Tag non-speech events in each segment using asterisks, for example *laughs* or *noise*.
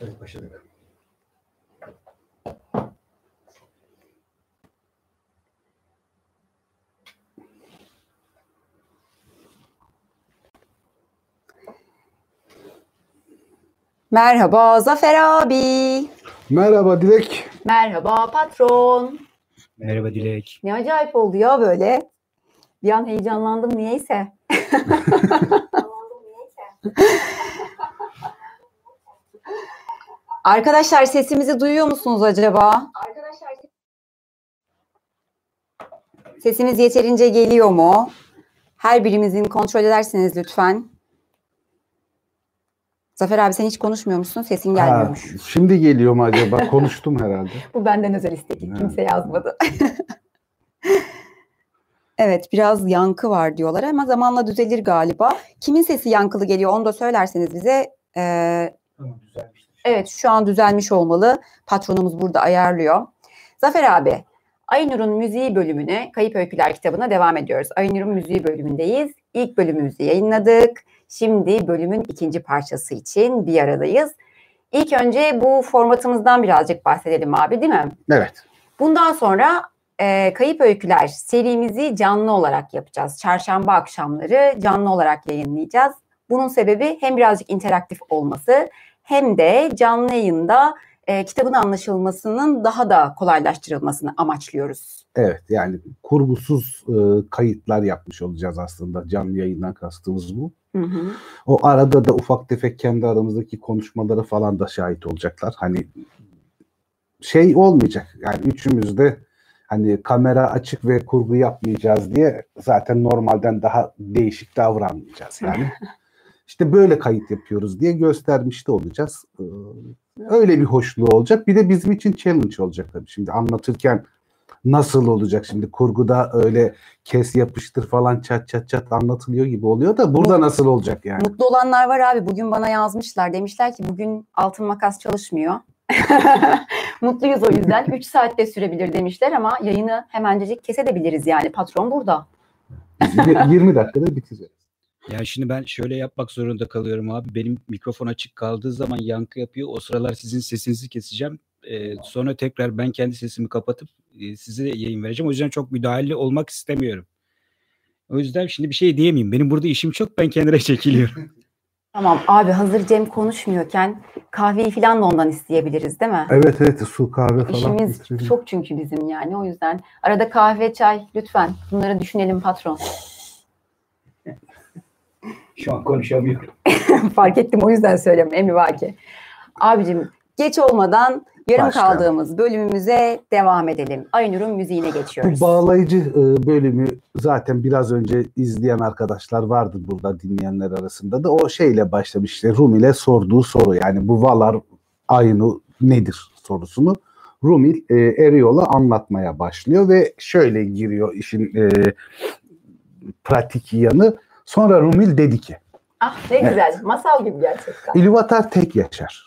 Evet başladık. Merhaba Zafer abi. Merhaba Dilek. Merhaba patron. Merhaba Dilek. Ne acayip oldu ya böyle. Bir an heyecanlandım niyeyse. *laughs* *laughs* Arkadaşlar sesimizi duyuyor musunuz acaba? Sesimiz yeterince geliyor mu? Her birimizin kontrol ederseniz lütfen. Zafer abi sen hiç konuşmuyor musun? Sesin gelmiyormuş. Ha, şimdi geliyor mu acaba? *laughs* Konuştum herhalde. Bu benden özel istek. Ha. Kimse yazmadı. *laughs* evet biraz yankı var diyorlar ama zamanla düzelir galiba. Kimin sesi yankılı geliyor onu da söylerseniz bize. Ee, Tamam düzelmiştir. Evet şu an düzelmiş olmalı. Patronumuz burada ayarlıyor. Zafer abi Aynur'un müziği bölümüne Kayıp Öyküler kitabına devam ediyoruz. Aynur'un müziği bölümündeyiz. İlk bölümümüzü yayınladık. Şimdi bölümün ikinci parçası için bir aradayız. İlk önce bu formatımızdan birazcık bahsedelim abi değil mi? Evet. Bundan sonra e, Kayıp Öyküler serimizi canlı olarak yapacağız. Çarşamba akşamları canlı olarak yayınlayacağız. Bunun sebebi hem birazcık interaktif olması hem de canlı yayında e, kitabın anlaşılmasının daha da kolaylaştırılmasını amaçlıyoruz. Evet yani kurgusuz e, kayıtlar yapmış olacağız aslında. Canlı yayından kastımız bu. Hı hı. O arada da ufak tefek kendi aramızdaki konuşmalara falan da şahit olacaklar. Hani şey olmayacak. Yani üçümüz de hani kamera açık ve kurgu yapmayacağız diye zaten normalden daha değişik davranmayacağız yani. *laughs* İşte böyle kayıt yapıyoruz diye göstermiş de olacağız. Ee, Öyle bir hoşluğu olacak. Bir de bizim için challenge olacak tabii. Şimdi anlatırken nasıl olacak şimdi kurguda öyle kes yapıştır falan çat çat çat anlatılıyor gibi oluyor da burada nasıl olacak yani? Mutlu olanlar var abi. Bugün bana yazmışlar. Demişler ki bugün altın makas çalışmıyor. *laughs* Mutluyuz o yüzden. 3 saatte sürebilir demişler ama yayını hemencecik kesebiliriz yani. Patron burada. Biz yine 20 dakikada bitireceğiz. *laughs* Ya şimdi ben şöyle yapmak zorunda kalıyorum abi. Benim mikrofon açık kaldığı zaman yankı yapıyor. O sıralar sizin sesinizi keseceğim. Ee, sonra tekrar ben kendi sesimi kapatıp e, size yayın vereceğim. O yüzden çok müdahale olmak istemiyorum. O yüzden şimdi bir şey diyemeyeyim. Benim burada işim çok. Ben kendine çekiliyorum. *laughs* Tamam abi hazır Cem konuşmuyorken kahveyi falan da ondan isteyebiliriz değil mi? Evet evet su kahve falan. İşimiz bitirelim. çok çünkü bizim yani o yüzden. Arada kahve, çay lütfen bunları düşünelim patron. Şu an konuşamıyorum. *laughs* Fark ettim o yüzden söylüyorum emri vaki. Abicim geç olmadan yarım Başlayalım. kaldığımız bölümümüze devam edelim. Aynur'un müziğine geçiyoruz. Bu bağlayıcı e, bölümü zaten biraz önce izleyen arkadaşlar vardı burada dinleyenler arasında da o şeyle başlamış işte Rumil'e sorduğu soru yani bu Valar Aynu nedir sorusunu Rumil e, Eriol'a anlatmaya başlıyor ve şöyle giriyor işin e, pratik yanı. Sonra Rumil dedi ki Ah ne güzel. Masal gibi gerçekten. İlúvatar tek yaşar.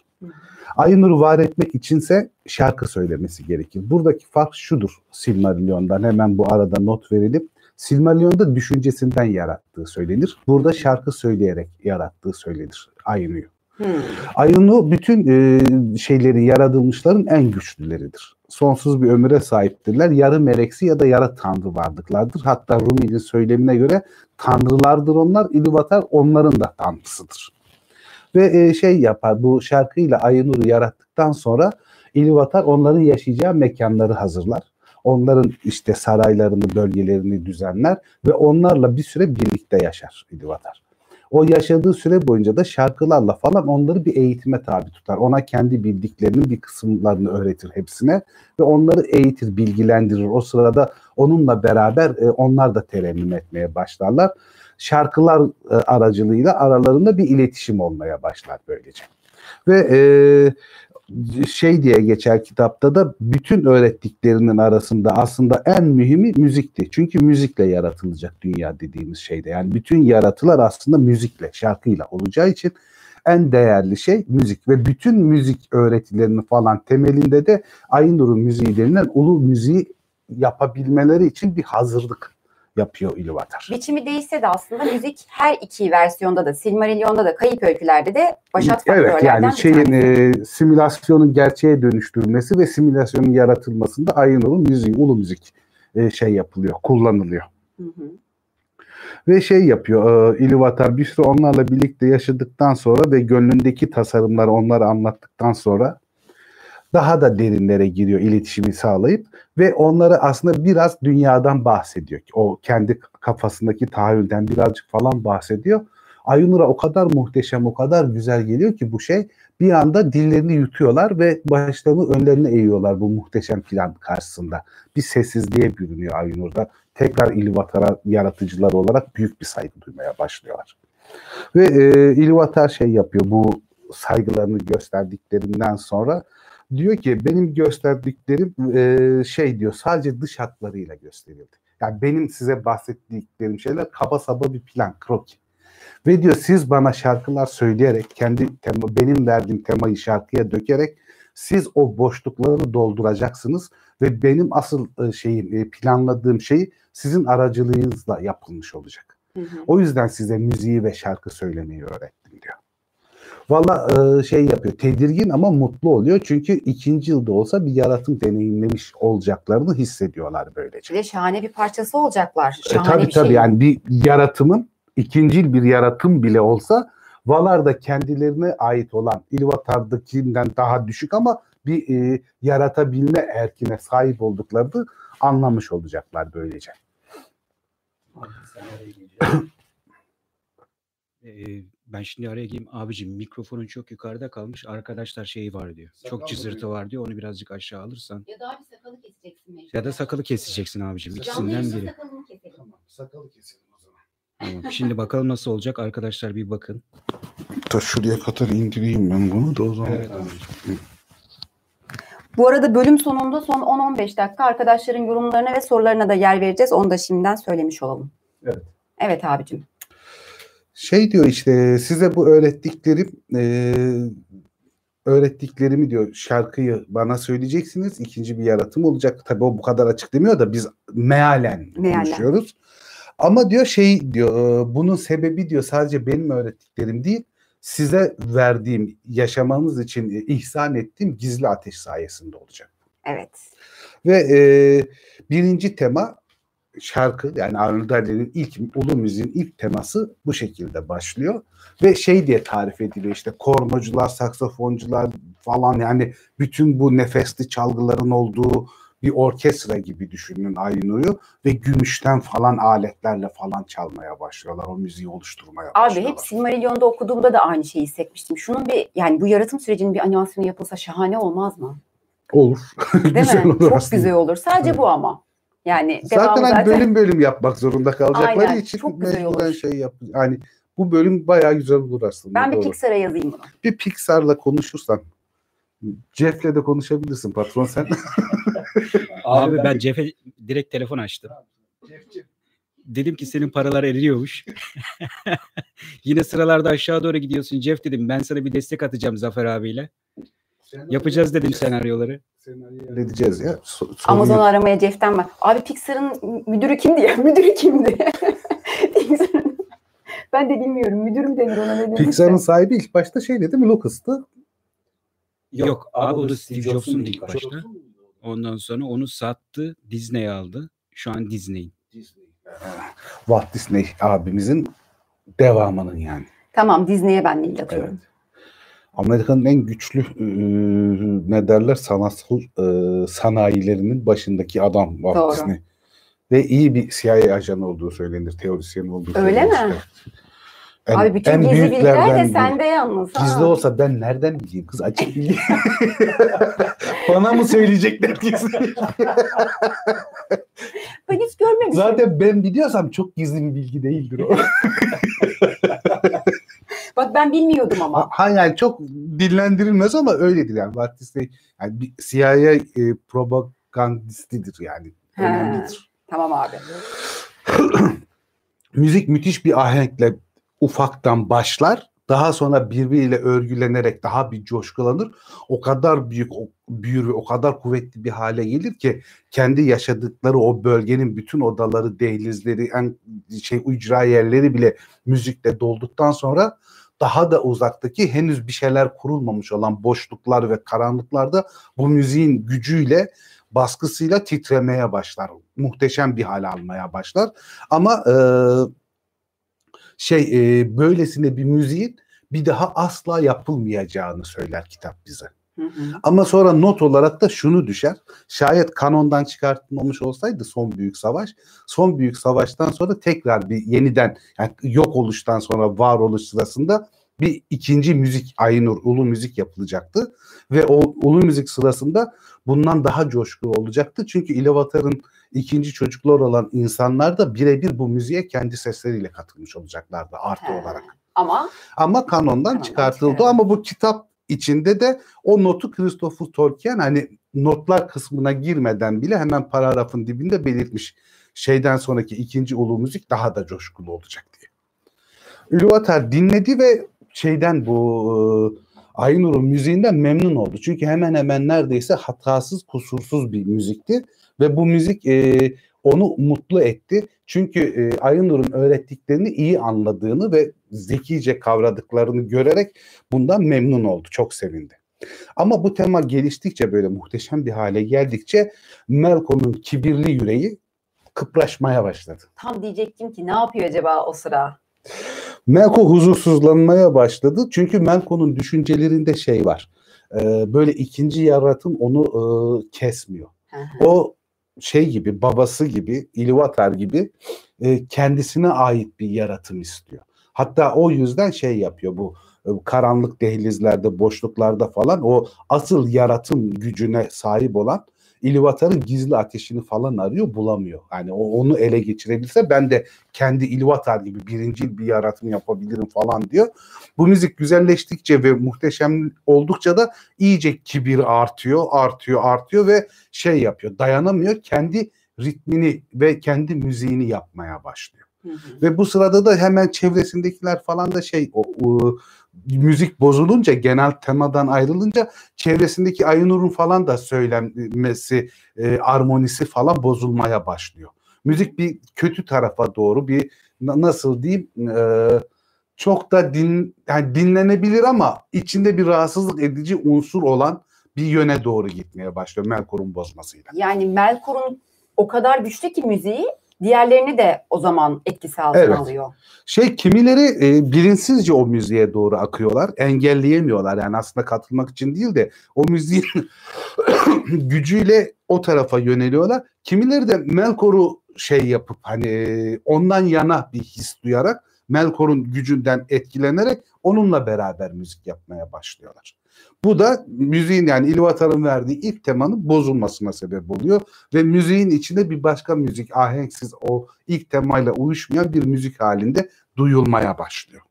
Aynur'u var etmek içinse şarkı söylemesi gerekir. Buradaki fark şudur Silmarillion'dan hemen bu arada not verelim. Silmarillion'da düşüncesinden yarattığı söylenir. Burada şarkı söyleyerek yarattığı söylenir Aynu'yu. Hmm. Aynu bütün e, şeyleri yaratılmışların en güçlüleridir. Sonsuz bir ömüre sahiptirler. Yarı meleksi ya da yarı tanrı varlıklardır. Hatta Rumi'nin söylemine göre tanrılardır onlar. İlúvatar onların da tanrısıdır. Ve e, şey yapar bu şarkıyla Aynur'u yarattıktan sonra İlúvatar onların yaşayacağı mekanları hazırlar. Onların işte saraylarını, bölgelerini düzenler ve onlarla bir süre birlikte yaşar İlúvatar. O yaşadığı süre boyunca da şarkılarla falan onları bir eğitime tabi tutar. Ona kendi bildiklerinin bir kısımlarını öğretir hepsine ve onları eğitir, bilgilendirir. O sırada onunla beraber e, onlar da terennüm etmeye başlarlar. Şarkılar e, aracılığıyla aralarında bir iletişim olmaya başlar böylece. Ve e, şey diye geçer kitapta da bütün öğrettiklerinin arasında aslında en mühimi müzikti. Çünkü müzikle yaratılacak dünya dediğimiz şeyde. Yani bütün yaratılar aslında müzikle, şarkıyla olacağı için en değerli şey müzik ve bütün müzik öğretilerinin falan temelinde de Aynur'un müziği denilen ulu müziği yapabilmeleri için bir hazırlık yapıyor İluvatar. Biçimi değişse de aslında müzik her iki versiyonda da Silmarillion'da da Kayıp Öyküler'de de başat Evet yani şeyin e, simülasyonun gerçeğe dönüştürülmesi ve simülasyonun yaratılmasında Ayınur'un müziği, ulu müzik e, şey yapılıyor, kullanılıyor. Hı hı. Ve şey yapıyor, e, İluvatar bir süre onlarla birlikte yaşadıktan sonra ve gönlündeki tasarımları onlara anlattıktan sonra daha da derinlere giriyor iletişimi sağlayıp ve onlara aslında biraz dünyadan bahsediyor. O kendi kafasındaki tahayyülden birazcık falan bahsediyor. Ayunur'a o kadar muhteşem, o kadar güzel geliyor ki bu şey bir anda dillerini yutuyorlar ve başlarını önlerine eğiyorlar bu muhteşem plan karşısında. Bir sessizliğe bürünüyor Ayunur'da. Tekrar İlvatar'a yaratıcılar olarak büyük bir saygı duymaya başlıyorlar. Ve e, İlvatar şey yapıyor bu saygılarını gösterdiklerinden sonra diyor ki benim gösterdiklerim e, şey diyor sadece dış hatlarıyla gösterildi. Yani benim size bahsettiklerim şeyler kaba saba bir plan, kroki. Ve diyor siz bana şarkılar söyleyerek kendi tema, benim verdiğim temayı şarkıya dökerek siz o boşlukları dolduracaksınız ve benim asıl e, şeyim e, planladığım şey sizin aracılığınızla yapılmış olacak. Hı hı. O yüzden size müziği ve şarkı söylemeyi öğrettim diyor. Valla e, şey yapıyor tedirgin ama mutlu oluyor çünkü ikinci yılda olsa bir yaratım deneyimlemiş olacaklarını hissediyorlar böylece. Bir de şahane bir parçası olacaklar. E, Şahane tabii bir şey. tabii yani bir yaratımın ikincil bir yaratım bile olsa Valar da kendilerine ait olan İlvatar'dakinden daha düşük ama bir e, yaratabilme erkine sahip olduklarını anlamış olacaklar böylece. *clears throat* Ee, ben şimdi araya gireyim. Abicim mikrofonun çok yukarıda kalmış. Arkadaşlar şey var diyor. Çok cızırtı var diyor. Onu birazcık aşağı alırsan. Ya da abi sakalı keseceksin mecbur. Ya da sakalı keseceksin abicim. İkisinden biri. sakalını keselim. Sakalı keselim o zaman. Tamam. Şimdi bakalım nasıl olacak. Arkadaşlar bir bakın. Da şuraya kadar indireyim ben bunu da o zaman. Evet abicim. Bu arada bölüm sonunda son 10-15 dakika arkadaşların yorumlarına ve sorularına da yer vereceğiz. Onu da şimdiden söylemiş olalım. Evet. Evet abicim. Şey diyor işte size bu öğrettiklerim e, öğrettiklerimi diyor şarkıyı bana söyleyeceksiniz. İkinci bir yaratım olacak. Tabii o bu kadar açık demiyor da biz mealen, Mealen. konuşuyoruz. Ama diyor şey diyor e, bunun sebebi diyor sadece benim öğrettiklerim değil size verdiğim yaşamanız için e, ihsan ettiğim gizli ateş sayesinde olacak. Evet. Ve e, birinci tema şarkı yani Arnold Darley'nin ilk ulu müziğin ilk teması bu şekilde başlıyor ve şey diye tarif ediliyor işte kornocular, saksafoncular falan yani bütün bu nefesli çalgıların olduğu bir orkestra gibi düşünün Aynur'u ve gümüşten falan aletlerle falan çalmaya başlıyorlar. O müziği oluşturmaya Abi başlıyorlar. hep Silmarillion'da okuduğumda da aynı şeyi hissetmiştim. Şunun bir yani bu yaratım sürecinin bir animasyonu yapılsa şahane olmaz mı? Olur. *laughs* Değil Güzel mi? olur Çok aslında. güzel olur. Sadece bu ama. Yani Zaten hani zaten bölüm bölüm yapmak zorunda kalacakları Aynen, için çok güzel olur. şey yap. Yani bu bölüm bayağı güzel olur aslında. ben bir doğru. Pixar'a yazayım bunu. bir Pixar'la konuşursan Jeff'le de konuşabilirsin patron sen. *laughs* Abi ben Jeff'e direkt telefon açtım. Dedim ki senin paralar eriyormuş. *laughs* Yine sıralarda aşağı doğru gidiyorsun Jeff dedim. Ben sana bir destek atacağım Zafer abiyle. Yapacağız dedim senaryoları. Halledeceğiz ya. So- yok. aramaya Jeff'ten bak. Abi Pixar'ın müdürü kimdi ya? *laughs* Müdürü kimdi? *laughs* Ben de bilmiyorum. Müdürüm denir ona ne. Pixar'ın sahibi ilk başta şey dedi mi Lucas'tı. Yok, abi o da Steve Jobs'un ilk başta. Ondan sonra onu sattı. Disney aldı. Şu an Disney'in. Walt Disney abimizin devamının yani. Tamam Disney'e ben mail Evet. Amerika'nın en güçlü e, ne derler sanatsal e, sanayilerinin başındaki adam Walt Doğru. Disney. Ve iyi bir CIA ajanı olduğu söylenir, teorisyen olduğu Öyle söylenir. mi? En, Abi bütün en gizli bilgiler de sende yalnız. ha. Gizli olsa ben nereden bileyim kız açık bilgi. *laughs* Bana mı söyleyecekler gizli? *laughs* Ben hiç görmemişim. Zaten ben biliyorsam çok gizli bir bilgi değildir o. *laughs* Bak ben bilmiyordum ama. Ha, ha yani çok dillendirilmez ama öyledir yani. Walt Disney yani bir CIA e, propagandistidir yani. He. Önemlidir. Tamam abi. *clears throat* Müzik müthiş bir ahenkle ufaktan başlar. daha sonra birbiriyle örgülenerek daha bir coşkulanır. O kadar büyük o, büyür ve o kadar kuvvetli bir hale gelir ki kendi yaşadıkları o bölgenin bütün odaları, dehlizleri, en şey ücra yerleri bile müzikle dolduktan sonra daha da uzaktaki henüz bir şeyler kurulmamış olan boşluklar ve karanlıklarda bu müziğin gücüyle baskısıyla titremeye başlar. Muhteşem bir hal almaya başlar. Ama e, şey e, böylesine bir müziğin bir daha asla yapılmayacağını söyler kitap bize. Hı hı. Ama sonra not olarak da şunu düşer. Şayet kanondan çıkartılmamış olsaydı son büyük savaş, son büyük savaştan sonra tekrar bir yeniden yani yok oluştan sonra varoluş sırasında bir ikinci müzik Aynur Ulu müzik yapılacaktı ve o ulu müzik sırasında bundan daha coşkulu olacaktı. Çünkü İlevatar'ın ikinci çocuklar olan insanlar da birebir bu müziğe kendi sesleriyle katılmış olacaklardı artı He. olarak. Ama ama kanondan, kanondan çıkartıldı çıkarıldı. ama bu kitap içinde de o notu Christopher Tolkien hani notlar kısmına girmeden bile hemen paragrafın dibinde belirtmiş. Şeyden sonraki ikinci ulu müzik daha da coşkulu olacak diye. Ilúvatar dinledi ve şeyden bu Aynur'un müziğinden memnun oldu. Çünkü hemen hemen neredeyse hatasız, kusursuz bir müzikti ve bu müzik e, onu mutlu etti. Çünkü e, Aynur'un öğrettiklerini iyi anladığını ve zekice kavradıklarını görerek bundan memnun oldu. Çok sevindi. Ama bu tema geliştikçe böyle muhteşem bir hale geldikçe Melkon'un kibirli yüreği kıpraşmaya başladı. Tam diyecektim ki ne yapıyor acaba o sıra? Melko huzursuzlanmaya başladı. Çünkü Melko'nun düşüncelerinde şey var. E, böyle ikinci yaratım onu e, kesmiyor. o şey gibi babası gibi İlvatar gibi e, kendisine ait bir yaratım istiyor. Hatta o yüzden şey yapıyor bu e, karanlık dehlizlerde, boşluklarda falan o asıl yaratım gücüne sahip olan İlvatar'ın gizli ateşini falan arıyor bulamıyor. Yani o, onu ele geçirebilse ben de kendi İlvatar gibi birinci bir yaratım yapabilirim falan diyor. Bu müzik güzelleştikçe ve muhteşem oldukça da iyice kibir artıyor, artıyor, artıyor ve şey yapıyor dayanamıyor. Kendi ritmini ve kendi müziğini yapmaya başlıyor. Hı hı. Ve bu sırada da hemen çevresindekiler falan da şey o, o müzik bozulunca genel temadan ayrılınca çevresindeki Aynur'un falan da söylenmesi e, armonisi falan bozulmaya başlıyor. Müzik bir kötü tarafa doğru bir nasıl diyeyim e, çok da din yani dinlenebilir ama içinde bir rahatsızlık edici unsur olan bir yöne doğru gitmeye başlıyor Melkor'un bozmasıyla. Yani Melkor'un o kadar güçlü ki müziği diğerlerini de o zaman etkisi altına evet. alıyor. Şey kimileri e, bilinçsizce o müziğe doğru akıyorlar. Engelleyemiyorlar. Yani aslında katılmak için değil de o müziğin *coughs* gücüyle o tarafa yöneliyorlar. Kimileri de Melkor'u şey yapıp hani ondan yana bir his duyarak Melkor'un gücünden etkilenerek onunla beraber müzik yapmaya başlıyorlar. Bu da müziğin yani İlvatar'ın verdiği ilk temanın bozulmasına sebep oluyor ve müziğin içinde bir başka müzik ahenksiz o ilk temayla uyuşmayan bir müzik halinde duyulmaya başlıyor.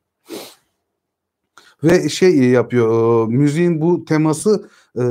Ve şey yapıyor müziğin bu teması e,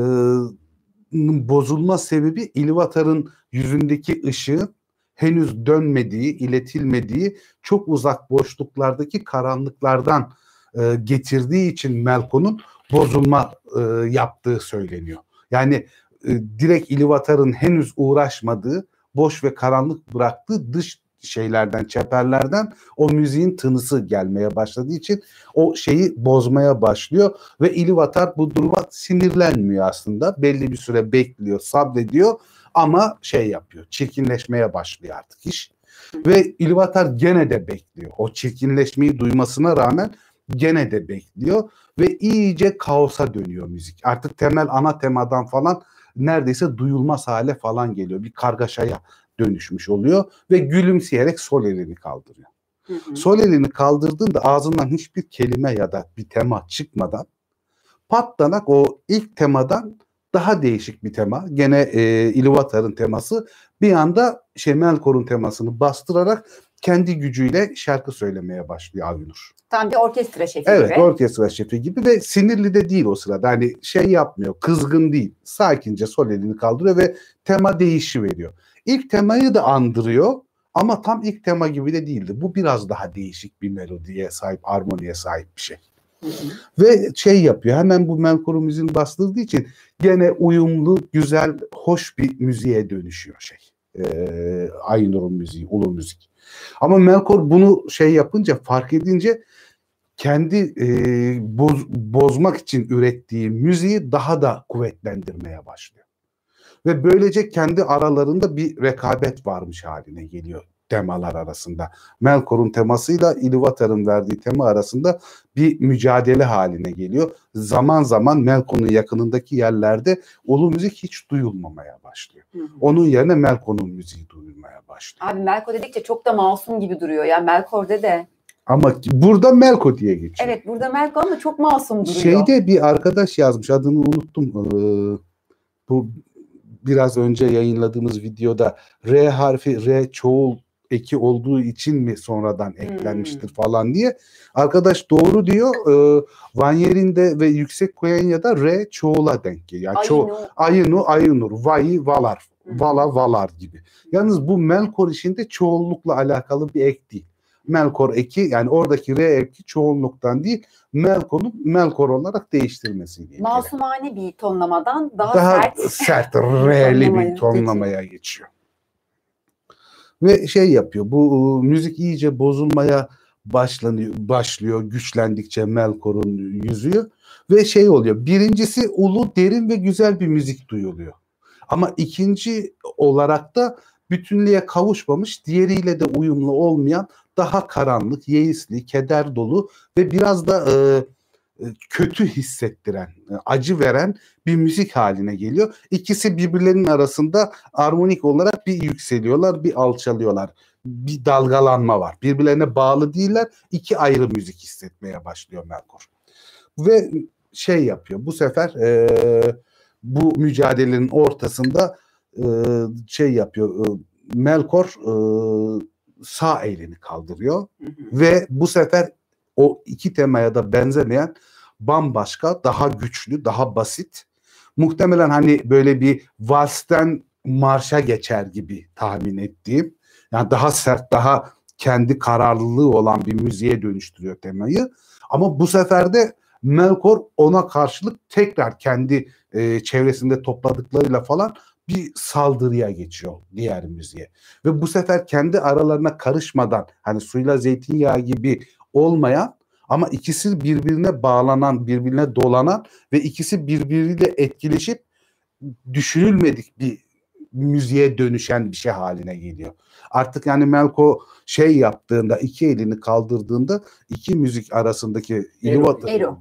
bozulma sebebi İlvatar'ın yüzündeki ışığın henüz dönmediği, iletilmediği çok uzak boşluklardaki karanlıklardan e, getirdiği için Melko'nun bozulma e, yaptığı söyleniyor. Yani e, direkt İlivatar'ın henüz uğraşmadığı, boş ve karanlık bıraktığı dış şeylerden, çeperlerden o müziğin tınısı gelmeye başladığı için o şeyi bozmaya başlıyor ve İlivatar bu duruma sinirlenmiyor aslında. Belli bir süre bekliyor, sabrediyor ama şey yapıyor, çirkinleşmeye başlıyor artık iş. Ve İlivatar gene de bekliyor. O çirkinleşmeyi duymasına rağmen gene de bekliyor ve iyice kaosa dönüyor müzik. Artık temel ana temadan falan neredeyse duyulmaz hale falan geliyor. Bir kargaşaya dönüşmüş oluyor ve gülümseyerek sol elini kaldırıyor. Hı hı. Sol elini kaldırdığında ağzından hiçbir kelime ya da bir tema çıkmadan patlanak o ilk temadan daha değişik bir tema. Gene e, Ilúvatar'ın teması bir anda Şemelkor'un temasını bastırarak kendi gücüyle şarkı söylemeye başlıyor Avinur. Tam bir orkestra şefi evet, gibi. Evet orkestra şefi gibi ve sinirli de değil o sırada. Hani şey yapmıyor kızgın değil. Sakince sol elini kaldırıyor ve tema değişi veriyor. İlk temayı da andırıyor ama tam ilk tema gibi de değildi. Bu biraz daha değişik bir melodiye sahip, armoniye sahip bir şey. Ve şey yapıyor hemen bu Melkor'un müziğini bastırdığı için gene uyumlu, güzel, hoş bir müziğe dönüşüyor şey. Ee, Aynur'un müziği, ulu müzik. Ama Melkor bunu şey yapınca, fark edince kendi e, boz, bozmak için ürettiği müziği daha da kuvvetlendirmeye başlıyor. Ve böylece kendi aralarında bir rekabet varmış haline geliyor temalar arasında. Melkor'un temasıyla Ilúvatar'ın verdiği tema arasında bir mücadele haline geliyor. Zaman zaman Melkor'un yakınındaki yerlerde ulu müzik hiç duyulmamaya başlıyor. Hı hı. Onun yerine Melkor'un müziği duyulmaya başlıyor. Abi Melkor dedikçe çok da masum gibi duruyor. Yani Melkor de ama burada Melko diye geçiyor. Evet burada Melko ama çok masum duruyor. Şeyde bir arkadaş yazmış adını unuttum. Ee, bu biraz önce yayınladığımız videoda R harfi R çoğul eki olduğu için mi sonradan eklenmiştir hmm. falan diye. Arkadaş doğru diyor. E, Vanyerin'de ve Yüksek Koyanya'da R çoğula denk geliyor. Yani ço Aynu, Ayunur, Vayi, Valar, hmm. Vala, Valar gibi. Yalnız bu Melkor işinde çoğullukla alakalı bir ek değil. Melkor eki yani oradaki R eki çoğunluktan değil Melkor'un Melkor olarak değiştirmesiyle ilgili. Masumane bir tonlamadan daha, daha sert, sert R'li bir tonlamaya geçiyor. Ve şey yapıyor bu müzik iyice bozulmaya başlanıyor, başlıyor güçlendikçe Melkor'un yüzüğü ve şey oluyor. Birincisi ulu, derin ve güzel bir müzik duyuluyor. Ama ikinci olarak da bütünlüğe kavuşmamış, diğeriyle de uyumlu olmayan daha karanlık, yeisli, keder dolu ve biraz da e, kötü hissettiren, e, acı veren bir müzik haline geliyor. İkisi birbirlerinin arasında armonik olarak bir yükseliyorlar, bir alçalıyorlar. Bir dalgalanma var. Birbirlerine bağlı değiller. İki ayrı müzik hissetmeye başlıyor Melkor. Ve şey yapıyor. Bu sefer e, bu mücadelenin ortasında e, şey yapıyor. E, Melkor e, sağ elini kaldırıyor hı hı. ve bu sefer o iki temaya da benzemeyen bambaşka, daha güçlü, daha basit. Muhtemelen hani böyle bir valsten marşa geçer gibi tahmin ettiğim. Yani daha sert, daha kendi kararlılığı olan bir müziğe dönüştürüyor temayı. Ama bu sefer de Melkor ona karşılık tekrar kendi e, çevresinde topladıklarıyla falan bir saldırıya geçiyor diğer müziğe. Ve bu sefer kendi aralarına karışmadan hani suyla zeytinyağı gibi olmayan ama ikisi birbirine bağlanan, birbirine dolanan ve ikisi birbiriyle etkileşip düşünülmedik bir müziğe dönüşen bir şey haline geliyor. Artık yani Melko şey yaptığında iki elini kaldırdığında iki müzik arasındaki Ero. Ero.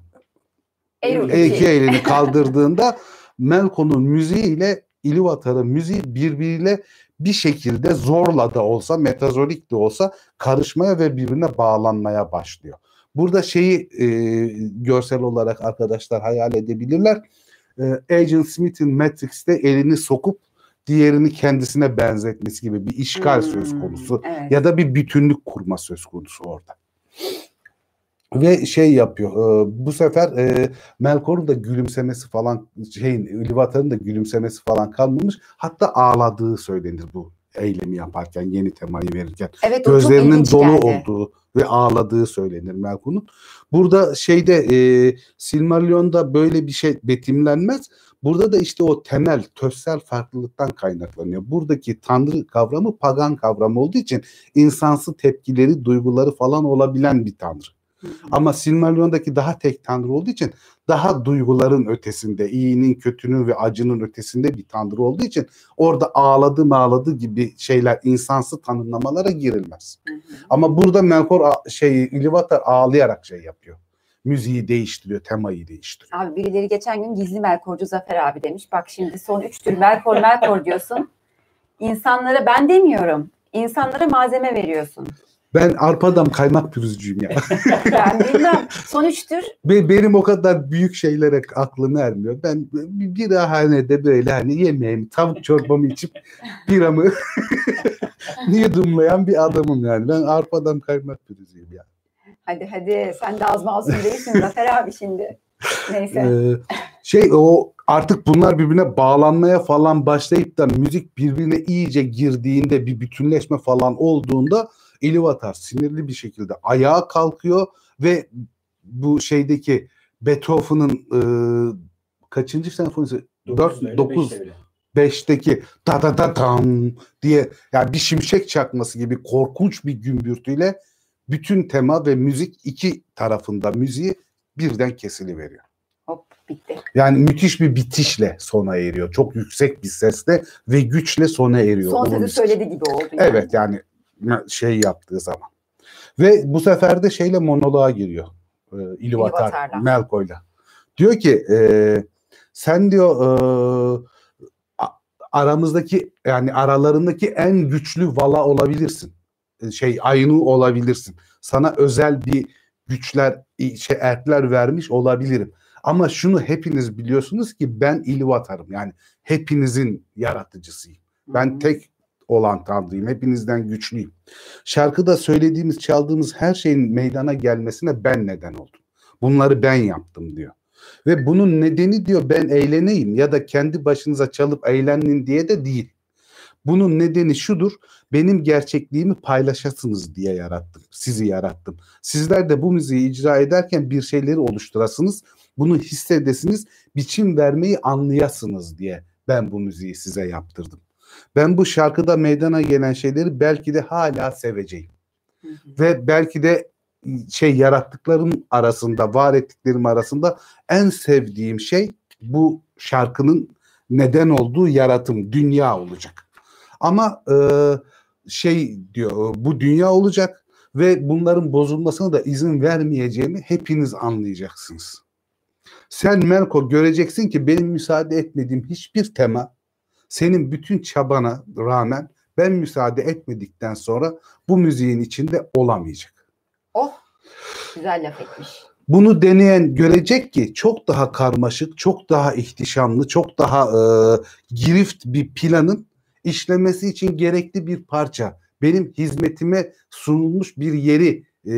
Ero. iki elini kaldırdığında Melko'nun müziğiyle İluvatar'ın müziği birbiriyle bir şekilde zorla da olsa, metazorik de olsa karışmaya ve birbirine bağlanmaya başlıyor. Burada şeyi e, görsel olarak arkadaşlar hayal edebilirler. E, Agent Smith'in Matrix'te elini sokup diğerini kendisine benzetmesi gibi bir işgal hmm, söz konusu evet. ya da bir bütünlük kurma söz konusu orada. Ve şey yapıyor. E, bu sefer e, Melkor'un da gülümsemesi falan şeyin Livatar'ın da gülümsemesi falan kalmamış. Hatta ağladığı söylenir bu eylemi yaparken yeni temayı verirken. Evet, Gözlerinin dolu geldi. olduğu ve ağladığı söylenir Melkor'un. Burada şeyde e, Silmarillion'da böyle bir şey betimlenmez. Burada da işte o temel tözsel farklılıktan kaynaklanıyor. Buradaki tanrı kavramı pagan kavramı olduğu için insansı tepkileri, duyguları falan olabilen bir tanrı. Ama Silmarillion'daki daha tek tanrı olduğu için daha duyguların ötesinde, iyinin, kötünün ve acının ötesinde bir tanrı olduğu için orada ağladı mağladı gibi şeyler insansı tanımlamalara girilmez. Hı hı. Ama burada Melkor şey Ilúvatar ağlayarak şey yapıyor. Müziği değiştiriyor, temayı değiştiriyor. Abi birileri geçen gün gizli Melkorcu Zafer abi demiş. Bak şimdi son üç tür Melkor Melkor diyorsun. İnsanlara ben demiyorum. İnsanlara malzeme veriyorsun. Ben arpadan kaymak pürüzcüyüm ya. *laughs* ben bilmem. Sonuçtur. Be, benim o kadar büyük şeylere aklım ermiyor. Ben bir hanede böyle hani yemeğimi, tavuk çorbamı içip biramı *laughs* yudumlayan bir adamım yani. Ben arpadan kaymak pürüzcüyüm ya. Hadi hadi sen de az masum değilsin Zafer abi şimdi. Neyse. Ee, şey o artık bunlar birbirine bağlanmaya falan başlayıp da müzik birbirine iyice girdiğinde bir bütünleşme falan olduğunda Ilúvatar sinirli bir şekilde ayağa kalkıyor ve bu şeydeki Beethoven'ın e, kaçıncı senfonisi? 4 9 5'teki ta ta ta tam diye yani bir şimşek çakması gibi korkunç bir gümbürtüyle bütün tema ve müzik iki tarafında müziği birden kesili veriyor. Hop bitti. Yani müthiş bir bitişle sona eriyor. Çok yüksek bir sesle ve güçle sona eriyor. Son sözü söyledi gibi oldu. Yani. Evet yani şey yaptığı zaman. Ve bu sefer de şeyle monoloğa giriyor. E, İlvatar, Melko'yla. Diyor ki e, sen diyor e, aramızdaki yani aralarındaki en güçlü vala olabilirsin. E, şey Aynu olabilirsin. Sana özel bir güçler, şey erkler vermiş olabilirim. Ama şunu hepiniz biliyorsunuz ki ben İlvatar'ım. Yani hepinizin yaratıcısıyım. Ben tek olan Tanrıyım. Hepinizden güçlüyüm. Şarkıda söylediğimiz, çaldığımız her şeyin meydana gelmesine ben neden oldum. Bunları ben yaptım diyor. Ve bunun nedeni diyor ben eğleneyim ya da kendi başınıza çalıp eğlenin diye de değil. Bunun nedeni şudur. Benim gerçekliğimi paylaşasınız diye yarattım. Sizi yarattım. Sizler de bu müziği icra ederken bir şeyleri oluşturasınız. Bunu hissedesiniz. Biçim vermeyi anlayasınız diye ben bu müziği size yaptırdım. Ben bu şarkıda meydana gelen şeyleri belki de hala seveceğim. Hı hı. Ve belki de şey yarattıklarım arasında, var ettiklerim arasında en sevdiğim şey bu şarkının neden olduğu yaratım, dünya olacak. Ama e, şey diyor, bu dünya olacak ve bunların bozulmasına da izin vermeyeceğimi hepiniz anlayacaksınız. Sen Melko göreceksin ki benim müsaade etmediğim hiçbir tema senin bütün çabana rağmen ben müsaade etmedikten sonra bu müziğin içinde olamayacak. Oh güzel laf etmiş. Bunu deneyen görecek ki çok daha karmaşık, çok daha ihtişamlı, çok daha e, girift bir planın işlemesi için gerekli bir parça. Benim hizmetime sunulmuş bir yeri e,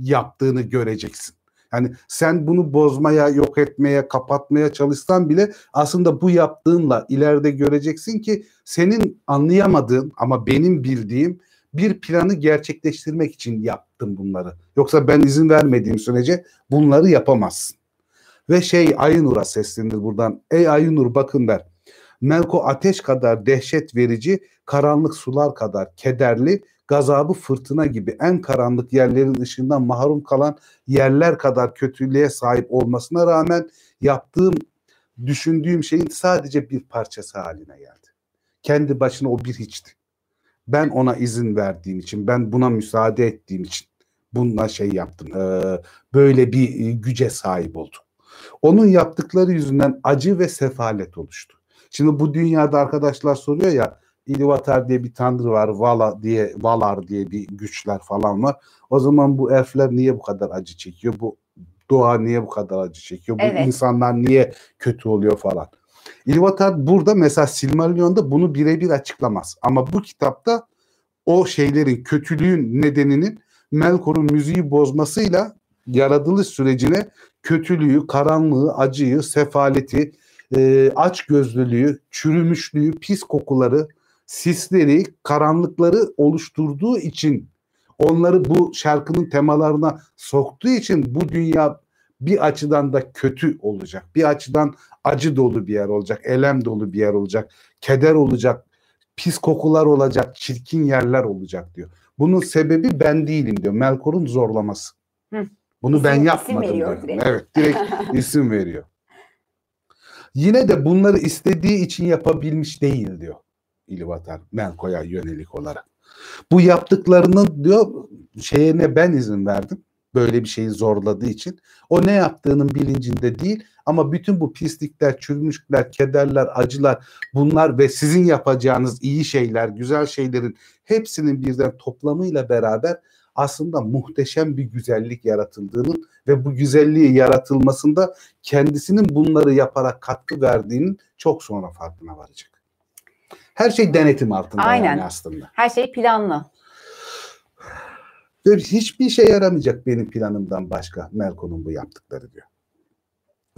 yaptığını göreceksin. Yani sen bunu bozmaya, yok etmeye, kapatmaya çalışsan bile aslında bu yaptığınla ileride göreceksin ki senin anlayamadığın ama benim bildiğim bir planı gerçekleştirmek için yaptım bunları. Yoksa ben izin vermediğim sürece bunları yapamazsın. Ve şey Ayınur'a seslendir buradan. Ey Ayınur bakın der. Melko ateş kadar dehşet verici, karanlık sular kadar kederli, gazabı fırtına gibi en karanlık yerlerin ışığından mahrum kalan yerler kadar kötülüğe sahip olmasına rağmen yaptığım, düşündüğüm şeyin sadece bir parçası haline geldi. Kendi başına o bir hiçti. Ben ona izin verdiğim için, ben buna müsaade ettiğim için bununla şey yaptım. böyle bir güce sahip oldum. Onun yaptıkları yüzünden acı ve sefalet oluştu. Şimdi bu dünyada arkadaşlar soruyor ya İlivatar diye bir tanrı var, Vala diye, Valar diye bir güçler falan var. O zaman bu elfler niye bu kadar acı çekiyor? Bu doğa niye bu kadar acı çekiyor? Bu evet. insanlar niye kötü oluyor falan. İlvatar burada mesela Silmarillion'da bunu birebir açıklamaz. Ama bu kitapta o şeylerin kötülüğün nedeninin Melkor'un müziği bozmasıyla yaratılış sürecine kötülüğü, karanlığı, acıyı, sefaleti, e, aç gözlülüğü, çürümüşlüğü, pis kokuları, sisleri, karanlıkları oluşturduğu için onları bu şarkının temalarına soktuğu için bu dünya bir açıdan da kötü olacak. Bir açıdan acı dolu bir yer olacak, elem dolu bir yer olacak, keder olacak, pis kokular olacak, çirkin yerler olacak diyor. Bunun sebebi ben değilim diyor. Melkor'un zorlaması. Hı. Bunu isim, ben yapmadım diyor. Direkt. Evet, direkt *laughs* isim veriyor. Yine de bunları istediği için yapabilmiş değil diyor. İlvatar Melko'ya yönelik olarak. Bu yaptıklarının diyor şeyine ben izin verdim. Böyle bir şeyi zorladığı için. O ne yaptığının bilincinde değil ama bütün bu pislikler, çürümüşlükler, kederler, acılar bunlar ve sizin yapacağınız iyi şeyler, güzel şeylerin hepsinin birden toplamıyla beraber aslında muhteşem bir güzellik yaratıldığının ve bu güzelliği yaratılmasında kendisinin bunları yaparak katkı verdiğinin çok sonra farkına varacak. Her şey denetim altında Aynen. yani aslında. Her şey planlı. Ve hiçbir şey yaramayacak benim planımdan başka Melko'nun bu yaptıkları diyor.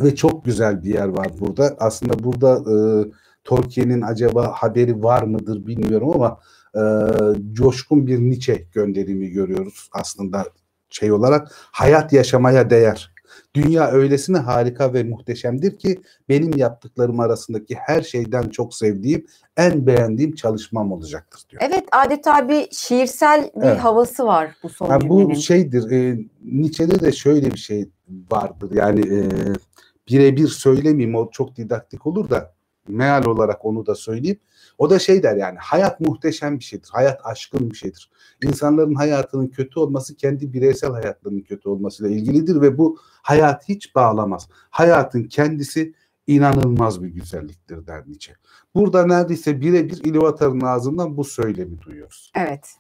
Ve çok güzel bir yer var burada. Aslında burada e, Tolkien'in acaba haberi var mıdır bilmiyorum ama e, coşkun bir Nietzsche gönderimi görüyoruz. Aslında şey olarak hayat yaşamaya değer. Dünya öylesine harika ve muhteşemdir ki benim yaptıklarım arasındaki her şeyden çok sevdiğim, en beğendiğim çalışmam olacaktır diyor. Evet adeta bir şiirsel bir Evet. havası var bu son Yani bu şeydir. E, Nietzsche'de de şöyle bir şey vardır. Yani e, birebir söylemeyeyim o çok didaktik olur da meal olarak onu da söyleyeyim. O da şey der yani hayat muhteşem bir şeydir. Hayat aşkın bir şeydir. İnsanların hayatının kötü olması kendi bireysel hayatlarının kötü olmasıyla ilgilidir ve bu hayat hiç bağlamaz. Hayatın kendisi inanılmaz bir güzelliktir der Nietzsche. Burada neredeyse birebir İlvatar'ın ağzından bu söylemi duyuyoruz. Evet.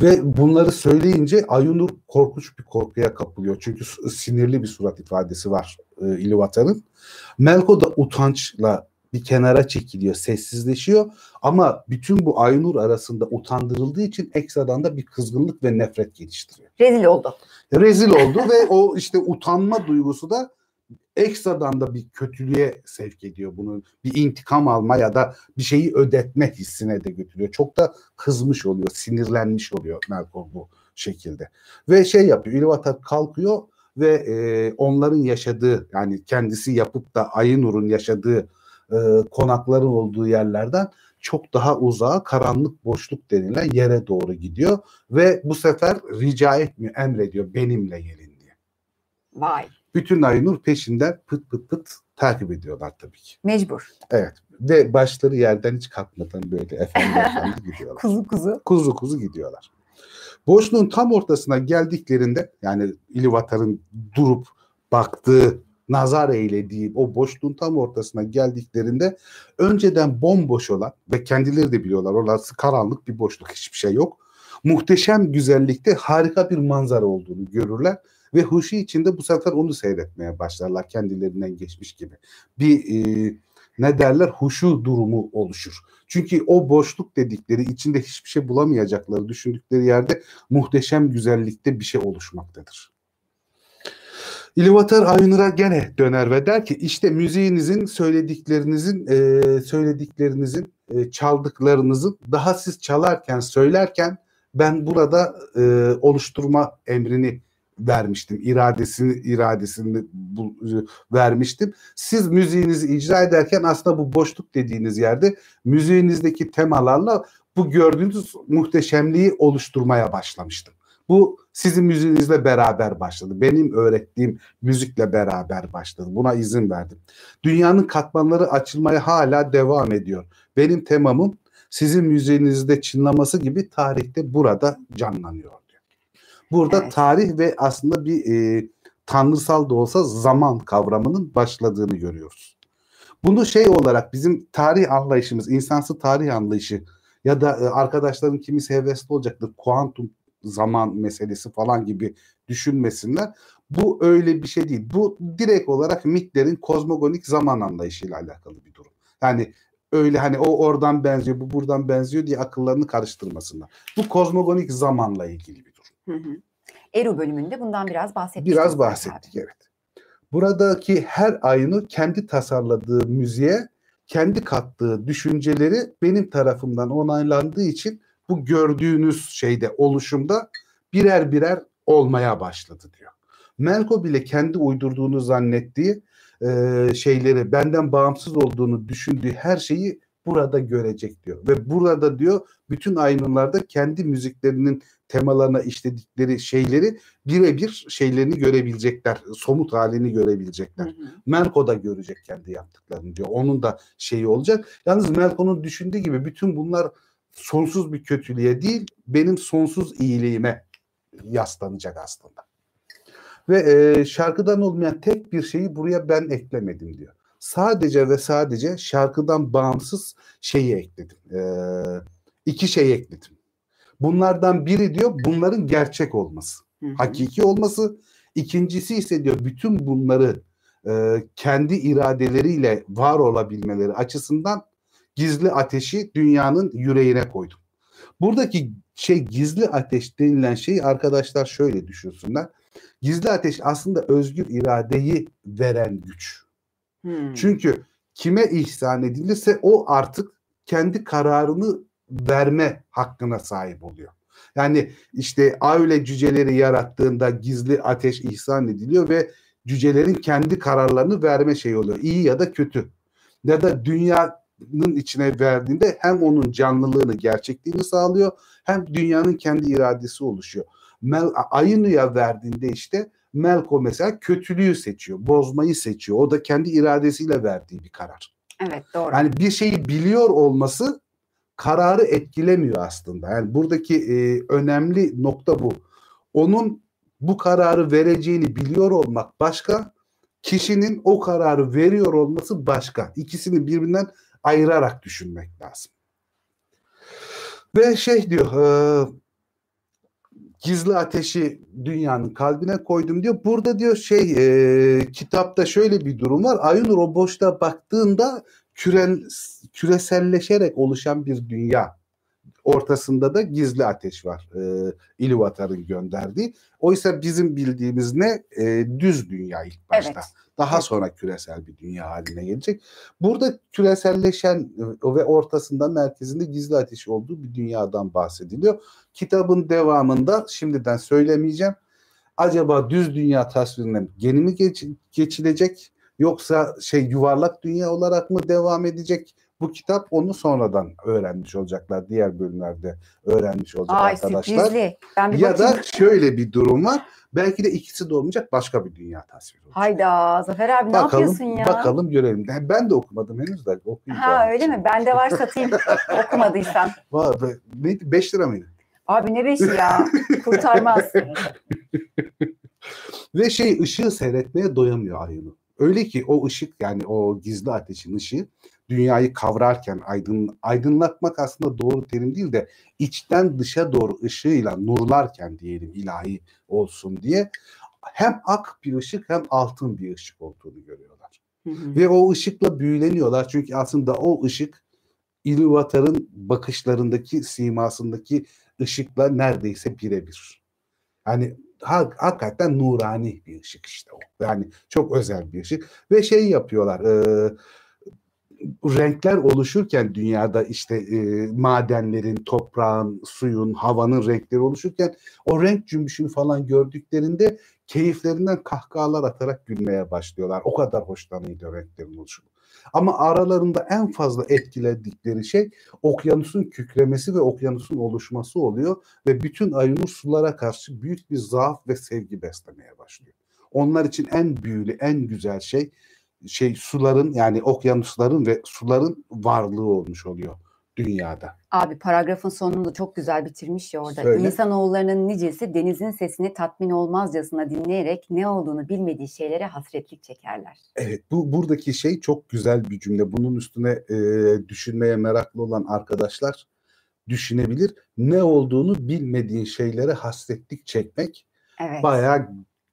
Ve bunları söyleyince Ayunur korkunç bir korkuya kapılıyor. Çünkü sinirli bir surat ifadesi var e, İlvatar'ın. Melko da utançla bir kenara çekiliyor, sessizleşiyor. Ama bütün bu Ayunur arasında utandırıldığı için ekstradan da bir kızgınlık ve nefret geliştiriyor. Rezil oldu. Rezil oldu ve o işte utanma duygusu da ekstradan da bir kötülüğe sevk ediyor bunu. Bir intikam alma ya da bir şeyi ödetme hissine de götürüyor. Çok da kızmış oluyor, sinirlenmiş oluyor Melkor bu şekilde. Ve şey yapıyor, İlvatar kalkıyor ve e, onların yaşadığı yani kendisi yapıp da Ayınur'un yaşadığı e, konakların olduğu yerlerden çok daha uzağa karanlık boşluk denilen yere doğru gidiyor ve bu sefer rica etmiyor, emrediyor benimle gelin diye. Vay. Bütün Aynur peşinden pıt pıt pıt takip ediyorlar tabii ki. Mecbur. Evet ve başları yerden hiç kalkmadan böyle efendi *laughs* efendi gidiyorlar. Kuzu kuzu. Kuzu kuzu gidiyorlar. Boşluğun tam ortasına geldiklerinde yani İlivatar'ın durup baktığı, nazar eylediği o boşluğun tam ortasına geldiklerinde önceden bomboş olan ve kendileri de biliyorlar orası karanlık bir boşluk hiçbir şey yok. Muhteşem güzellikte harika bir manzara olduğunu görürler ve huşu içinde bu sefer onu seyretmeye başlarlar kendilerinden geçmiş gibi. Bir e, ne derler huşu durumu oluşur. Çünkü o boşluk dedikleri içinde hiçbir şey bulamayacakları düşündükleri yerde muhteşem güzellikte bir şey oluşmaktadır. İlvatar Aynur'a gene döner ve der ki işte müziğinizin söylediklerinizin e, söylediklerinizin e, çaldıklarınızın daha siz çalarken söylerken ben burada e, oluşturma emrini vermiştim. iradesini iradesini bu, vermiştim. Siz müziğinizi icra ederken aslında bu boşluk dediğiniz yerde müziğinizdeki temalarla bu gördüğünüz muhteşemliği oluşturmaya başlamıştım. Bu sizin müziğinizle beraber başladı. Benim öğrettiğim müzikle beraber başladı. Buna izin verdim. Dünyanın katmanları açılmaya hala devam ediyor. Benim temamım sizin müziğinizde çınlaması gibi tarihte burada canlanıyor. Burada Evet. tarih ve aslında bir e, tanrısal da olsa zaman kavramının başladığını görüyoruz. Bunu şey olarak bizim tarih anlayışımız, insansı tarih anlayışı ya da e, arkadaşların kimisi hevesli olacaktır. Kuantum zaman meselesi falan gibi düşünmesinler. Bu öyle bir şey değil. Bu direkt olarak mitlerin kozmogonik zaman anlayışıyla alakalı bir durum. Yani öyle hani o oradan benziyor, bu buradan benziyor diye akıllarını karıştırmasınlar. Bu kozmogonik zamanla ilgili bir. Hı hı. Eru bölümünde bundan biraz bahsetmiştik. Biraz bahsettik evet. Buradaki her ayını kendi tasarladığı müziğe kendi kattığı düşünceleri benim tarafımdan onaylandığı için bu gördüğünüz şeyde oluşumda birer birer olmaya başladı diyor. Melko bile kendi uydurduğunu zannettiği e, şeyleri benden bağımsız olduğunu düşündüğü her şeyi burada görecek diyor. Ve burada diyor bütün aynılarda kendi müziklerinin temalarına işledikleri şeyleri birebir şeylerini görebilecekler. Somut halini görebilecekler. Hı hı. Melko da görecek kendi yaptıklarını diyor. Onun da şeyi olacak. Yalnız Melko'nun düşündüğü gibi bütün bunlar sonsuz bir kötülüğe değil, benim sonsuz iyiliğime yaslanacak aslında. Ve e, şarkıdan olmayan tek bir şeyi buraya ben eklemedim diyor. Sadece ve sadece şarkıdan bağımsız şeyi ekledim. E, iki şey ekledim. Bunlardan biri diyor bunların gerçek olması Hı hı. hakiki olması. İkincisi ise diyor bütün bunları e, kendi iradeleriyle var olabilmeleri açısından gizli ateşi dünyanın yüreğine koydum. Buradaki şey gizli ateş denilen şey arkadaşlar şöyle düşünsünler. Gizli ateş aslında özgür iradeyi veren güç. Hı. Çünkü kime ihsan edilirse o artık kendi kararını verme hakkına sahip oluyor. Yani işte öyle cüceleri yarattığında gizli ateş ihsan ediliyor ve cücelerin kendi kararlarını verme şey oluyor. İyi ya da kötü. Ya da dünyanın içine verdiğinde hem onun canlılığını, gerçekliğini sağlıyor hem dünyanın kendi iradesi oluşuyor. Mel, Aynu'ya verdiğinde işte Melko mesela kötülüğü seçiyor, bozmayı seçiyor. O da kendi iradesiyle verdiği bir karar. Evet doğru. Yani bir şeyi biliyor olması kararı etkilemiyor aslında. Yani buradaki e, önemli nokta bu. Onun bu kararı vereceğini biliyor olmak başka, kişinin o kararı veriyor olması başka. İkisini birbirinden ayırarak düşünmek lazım. Ve şey diyor, e, gizli ateşi dünyanın kalbine koydum diyor. Burada diyor şey e, kitapta şöyle bir durum var. Ayunur o baktığında küren, küreselleşerek oluşan bir dünya. Ortasında da gizli ateş var. E, İluvatar'ın gönderdiği. Oysa bizim bildiğimiz ne? E, düz dünya ilk başta. Evet. Daha evet. sonra küresel bir dünya haline gelecek. Burada küreselleşen e, ve ortasında merkezinde gizli ateş olduğu bir dünyadan bahsediliyor. Kitabın devamında şimdiden söylemeyeceğim. Acaba düz dünya tasvirine yeni mi geç, geçilecek yoksa şey yuvarlak dünya olarak mı devam edecek? Bu kitap onu sonradan öğrenmiş olacaklar. Diğer bölümlerde öğrenmiş olacak Ay, arkadaşlar. Sürprizli. Ben bir ya bakayım. da şöyle bir durum var. Belki de ikisi de olmayacak başka bir dünya tasviri olacak. Hayda Zafer abi bakalım, ne yapıyorsun ya? Bakalım görelim. Ben de okumadım henüz de okuyacağım. Ha öyle mi? Bende var satayım *laughs* okumadıysan. Var. Neydi? 5 lira mıydı? Abi ne beşi ya? Kurtarmaz. *laughs* Ve şey ışığı seyretmeye doyamıyor Ayunu. Öyle ki o ışık yani o gizli ateşin ışığı dünyayı kavrarken aydın, aydınlatmak aslında doğru terim değil de içten dışa doğru ışığıyla nurlarken diyelim ilahi olsun diye hem ak bir ışık hem altın bir ışık olduğunu görüyorlar. Hı hı. Ve o ışıkla büyüleniyorlar çünkü aslında o ışık İlvatar'ın bakışlarındaki simasındaki ışıkla neredeyse birebir. Yani hakikaten nurani bir ışık işte o. Yani çok özel bir ışık ve şey yapıyorlar. E, renkler oluşurken dünyada işte e, madenlerin, toprağın, suyun, havanın renkleri oluşurken o renk cümbüşünü falan gördüklerinde keyiflerinden kahkahalar atarak gülmeye başlıyorlar. O kadar hoşlanıyor renklerin oluşumu. Ama aralarında en fazla etkiledikleri şey okyanusun kükremesi ve okyanusun oluşması oluyor ve bütün Ayunur sulara karşı büyük bir zaaf ve sevgi beslemeye başlıyor. Onlar için en büyülü, en güzel şey şey suların yani okyanusların ve suların varlığı olmuş oluyor dünyada. Abi paragrafın sonunda çok güzel bitirmiş ya orada. Söyle. İnsanoğullarının nicesi denizin sesini tatmin olmazcasına dinleyerek ne olduğunu bilmediği şeylere hasretlik çekerler. Evet bu buradaki şey çok güzel bir cümle. Bunun üstüne e, düşünmeye meraklı olan arkadaşlar düşünebilir. Ne olduğunu bilmediğin şeylere hasretlik çekmek evet. bayağı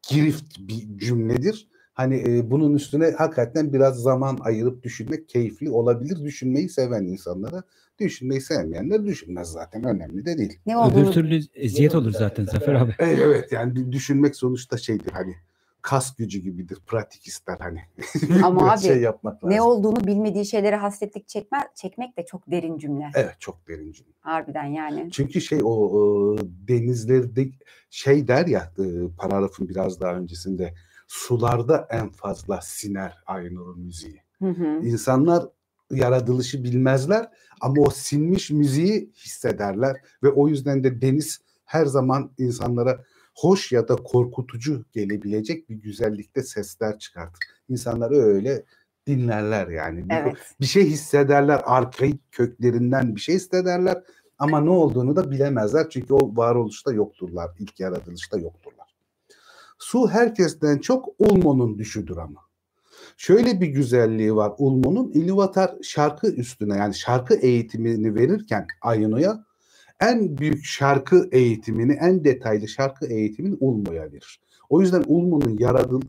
girift bir cümledir. Hani e, bunun üstüne hakikaten biraz zaman ayırıp düşünmek keyifli olabilir. Düşünmeyi seven insanlara Düşünmeyi sevmeyenler düşünmez zaten. Önemli de değil. Ne Öbür türlü eziyet olur zaten Zafer abi. Evet, evet yani düşünmek sonuçta şeydir hani kas gücü gibidir. Pratik ister hani. *laughs* Ama abi şey yapmak lazım. ne olduğunu bilmediği şeylere hasretlik çekme, çekmek de çok derin cümle. Evet çok derin cümle. Harbiden yani. Çünkü şey o, o denizlerde şey der ya e, paragrafın biraz daha öncesinde sularda en fazla siner Aynur'un müziği. Hı hı. İnsanlar yaratılışı bilmezler ama o sinmiş müziği hissederler ve o yüzden de deniz her zaman insanlara hoş ya da korkutucu gelebilecek bir güzellikte sesler çıkartır. İnsanları öyle dinlerler yani. Evet. Bir, bir şey hissederler, arkaik köklerinden bir şey hissederler ama ne olduğunu da bilemezler çünkü o varoluşta yokturlar, ilk yaratılışta yokturlar. Su herkesten çok Ulmo'nun düşüdür ama. Şöyle bir güzelliği var Ulmo'nun İlivatar şarkı üstüne yani şarkı eğitimini verirken Ayno'ya en büyük şarkı eğitimini, en detaylı şarkı eğitimini Ulmo'ya verir. O yüzden Ulmo'nun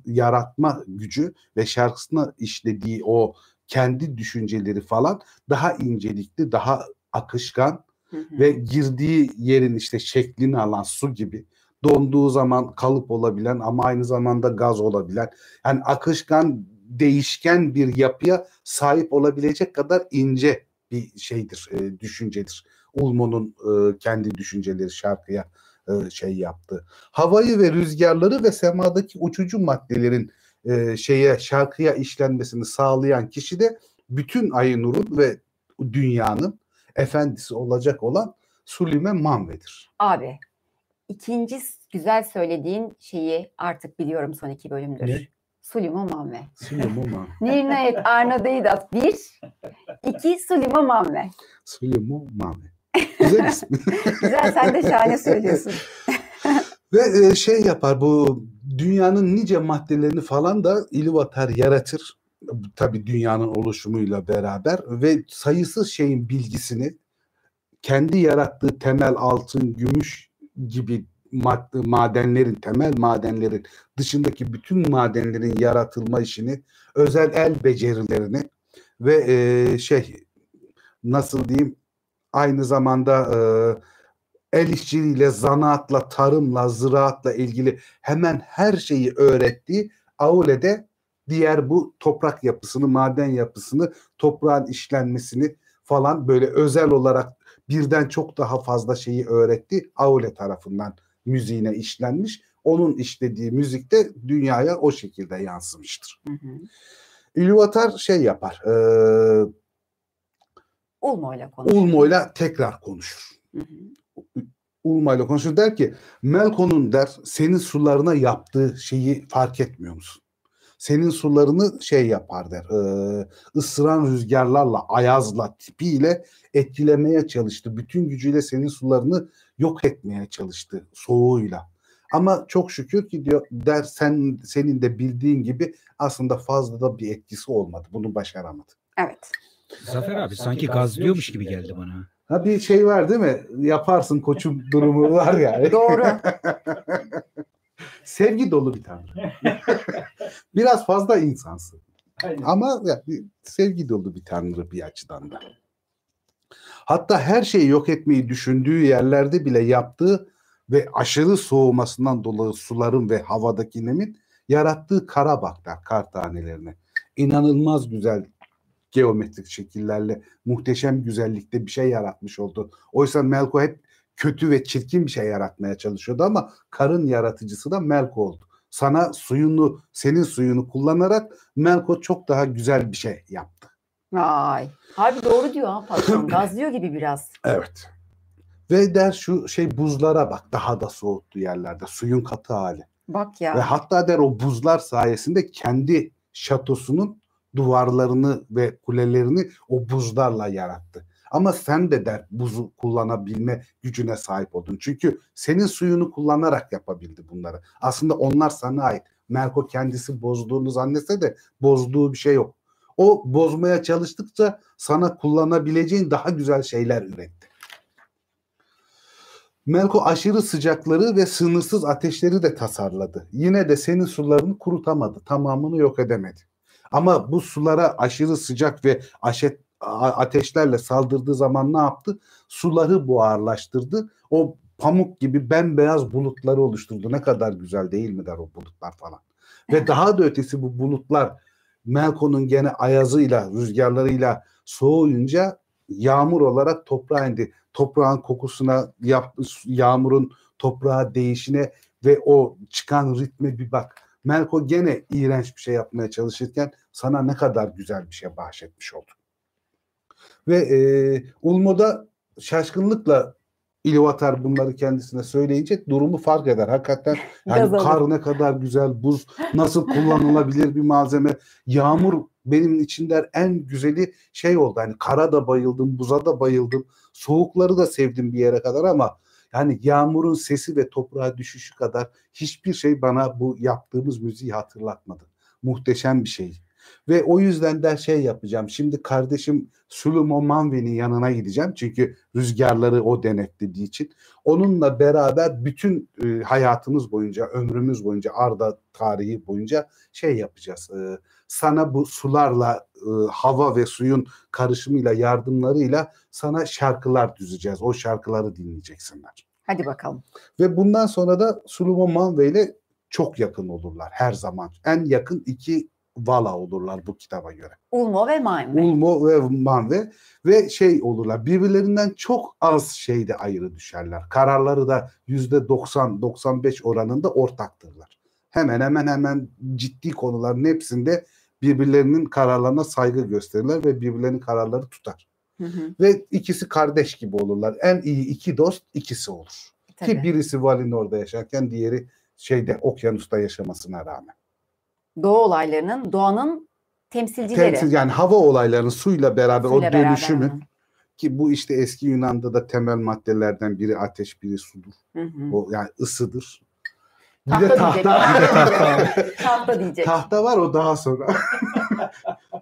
yaratma gücü ve şarkısına işlediği o kendi düşünceleri falan daha incelikli, daha akışkan ve girdiği yerin işte şeklini alan su gibi donduğu zaman kalıp olabilen ama aynı zamanda gaz olabilen yani akışkan değişken bir yapıya sahip olabilecek kadar ince bir şeydir, e, düşüncedir. Ulmo'nun e, kendi düşünceleri şarkıya e, şey yaptı. Havayı ve rüzgarları ve semadaki uçucu maddelerin e, şeye şarkıya işlenmesini sağlayan kişi de bütün Aynur'un ve dünyanın efendisi olacak olan Sulime Manve'dir. Abi ikinci güzel söylediğin şeyi artık biliyorum son iki bölümdür. Ne? Sulimo Manve. *laughs* Nirnayet Arnadaydat bir, iki. Sulimo Manve. Güzel isim. *laughs* *laughs* Güzel sen de şahane söylüyorsun. Ve e, şey yapar bu dünyanın nice maddelerini falan da İluvatar yaratır. Tabi dünyanın oluşumuyla beraber ve sayısız şeyin bilgisini kendi yarattığı temel altın, gümüş gibi madde, madenlerin, temel madenlerin dışındaki bütün madenlerin yaratılma işini, özel el becerilerini ve e, şey nasıl diyeyim aynı zamanda e, el işçiliğiyle, zanaatla, tarımla, ziraatla ilgili hemen her şeyi öğrettiği Aule'de diğer bu toprak yapısını, maden yapısını, toprağın işlenmesini falan böyle özel olarak birden çok daha fazla şeyi öğretti. Aule tarafından müziğine işlenmiş. Onun işlediği müzik de dünyaya o şekilde yansımıştır. Hı şey yapar. E, Ulmo ile konuşuyor. Ulmo'yla tekrar konuşur. Hı hı. Konuşur der ki Melko'nun der senin sularına yaptığı şeyi fark etmiyor musun? Senin sularını şey yapar der e, ısıran rüzgarlarla ayazla tipiyle etkilemeye çalıştı. Bütün gücüyle senin sularını yok etmeye çalıştı soğuğuyla. Ama çok şükür ki diyor der sen senin de bildiğin gibi aslında fazla da bir etkisi olmadı. Bunu başaramadı. Evet. Zafer abi sanki gazlıyormuş gibi geldi bana. Ha bir şey var değil mi? Yaparsın koçum durumu var ya. Doğru. *laughs* Sevgi dolu bir tanrı. *laughs* Biraz fazla insansın. Ama yani sevgi dolu bir tanrı bir açıdan da. Hatta her şeyi yok etmeyi düşündüğü yerlerde bile yaptığı ve aşırı soğumasından dolayı suların ve havadaki nemin yarattığı kara baklar kar tanelerine. İnanılmaz güzel geometrik şekillerle muhteşem güzellikte bir şey yaratmış oldu. Oysa Melko hep kötü ve çirkin bir şey yaratmaya çalışıyordu ama karın yaratıcısı da Melko oldu. Sana suyunu, senin suyunu kullanarak Melko çok daha güzel bir şey yaptı. Vay. Harbi doğru diyor ha patron. *clears throat* Gazlıyor gibi biraz. Evet. Ve der şu şey buzlara bak daha da soğuttu yerlerde suyun katı hali. Bak Ve ya. hatta der o buzlar sayesinde kendi şatosunun duvarlarını ve kulelerini o buzlarla yarattı. Ama sen de der buzu kullanabilme gücüne sahip oldun. Çünkü senin suyunu kullanarak yapabildi bunları. Aslında onlar sana ait. Merko kendisi bozduğunu zannetse de bozduğu bir şey yok. O bozmaya çalıştıkça sana kullanabileceğin daha güzel şeyler üretti. Melko aşırı sıcakları ve sınırsız ateşleri de tasarladı. Yine de senin sularını kurutamadı. Tamamını yok edemedi. Ama bu sulara aşırı sıcak ve aşet, ateşlerle saldırdığı zaman ne yaptı? Suları buharlaştırdı. O pamuk gibi bembeyaz bulutları oluşturdu. Ne kadar güzel değil mi der o bulutlar falan. Ve daha da ötesi bu bulutlar Melko'nun gene ayazıyla, rüzgarlarıyla soğuyunca yağmur olarak toprağa indi. Toprağın kokusuna, yap, yağmurun toprağa değişine ve o çıkan ritme bir bak. Melko gene iğrenç bir şey yapmaya çalışırken sana ne kadar güzel bir şey bahşetmiş oldu. Ve e, Ulmo'da şaşkınlıkla İlvatar bunları kendisine söyleyince durumu fark eder. Hakikaten *laughs* yani kar ne kadar güzel, buz nasıl kullanılabilir bir malzeme. Yağmur benim için der en güzeli şey oldu. Hani kara da bayıldım, buza da bayıldım. Soğukları da sevdim bir yere kadar ama yani yağmurun sesi ve toprağa düşüşü kadar hiçbir şey bana bu yaptığımız müziği hatırlatmadı. Muhteşem bir şey. Ve o yüzden de şey yapacağım. Şimdi kardeşim Sulumo Manve'nin yanına gideceğim. Çünkü rüzgarları o denetlediği için. Onunla beraber bütün e, hayatımız boyunca, ömrümüz boyunca, Arda tarihi boyunca şey yapacağız. E, sana bu sularla, e, hava ve suyun karışımıyla, yardımlarıyla sana şarkılar düzeceğiz. O şarkıları dinleyeceksinler. Hadi bakalım. Ve bundan sonra da Sulumo Manve ile çok yakın olurlar her zaman. En yakın iki Vala olurlar bu kitaba göre. Ulmo ve Manve. Ulmo ve Manve ve şey olurlar. Birbirlerinden çok az şeyde ayrı düşerler. Kararları da yüzde 90-95 oranında ortaktırlar. Hemen hemen hemen ciddi konuların hepsinde birbirlerinin kararlarına saygı gösterirler ve birbirlerinin kararları tutar. Hı hı, Ve ikisi kardeş gibi olurlar. En iyi iki dost ikisi olur. tabii. Ki birisi Valinor'da yaşarken diğeri şeyde okyanusta yaşamasına rağmen. Doğa olaylarının, doğanın temsilcileri. Temsil yani hava olaylarının suyla beraber Suyla o beraber onun. ki bu işte eski Yunan'da da temel maddelerden biri ateş, biri sudur. Hı hı. O yani ısıdır. Bir Tahta de diyecek. tahta. *laughs* Tahta *laughs* diyecek. tahta var o daha sonra. *laughs*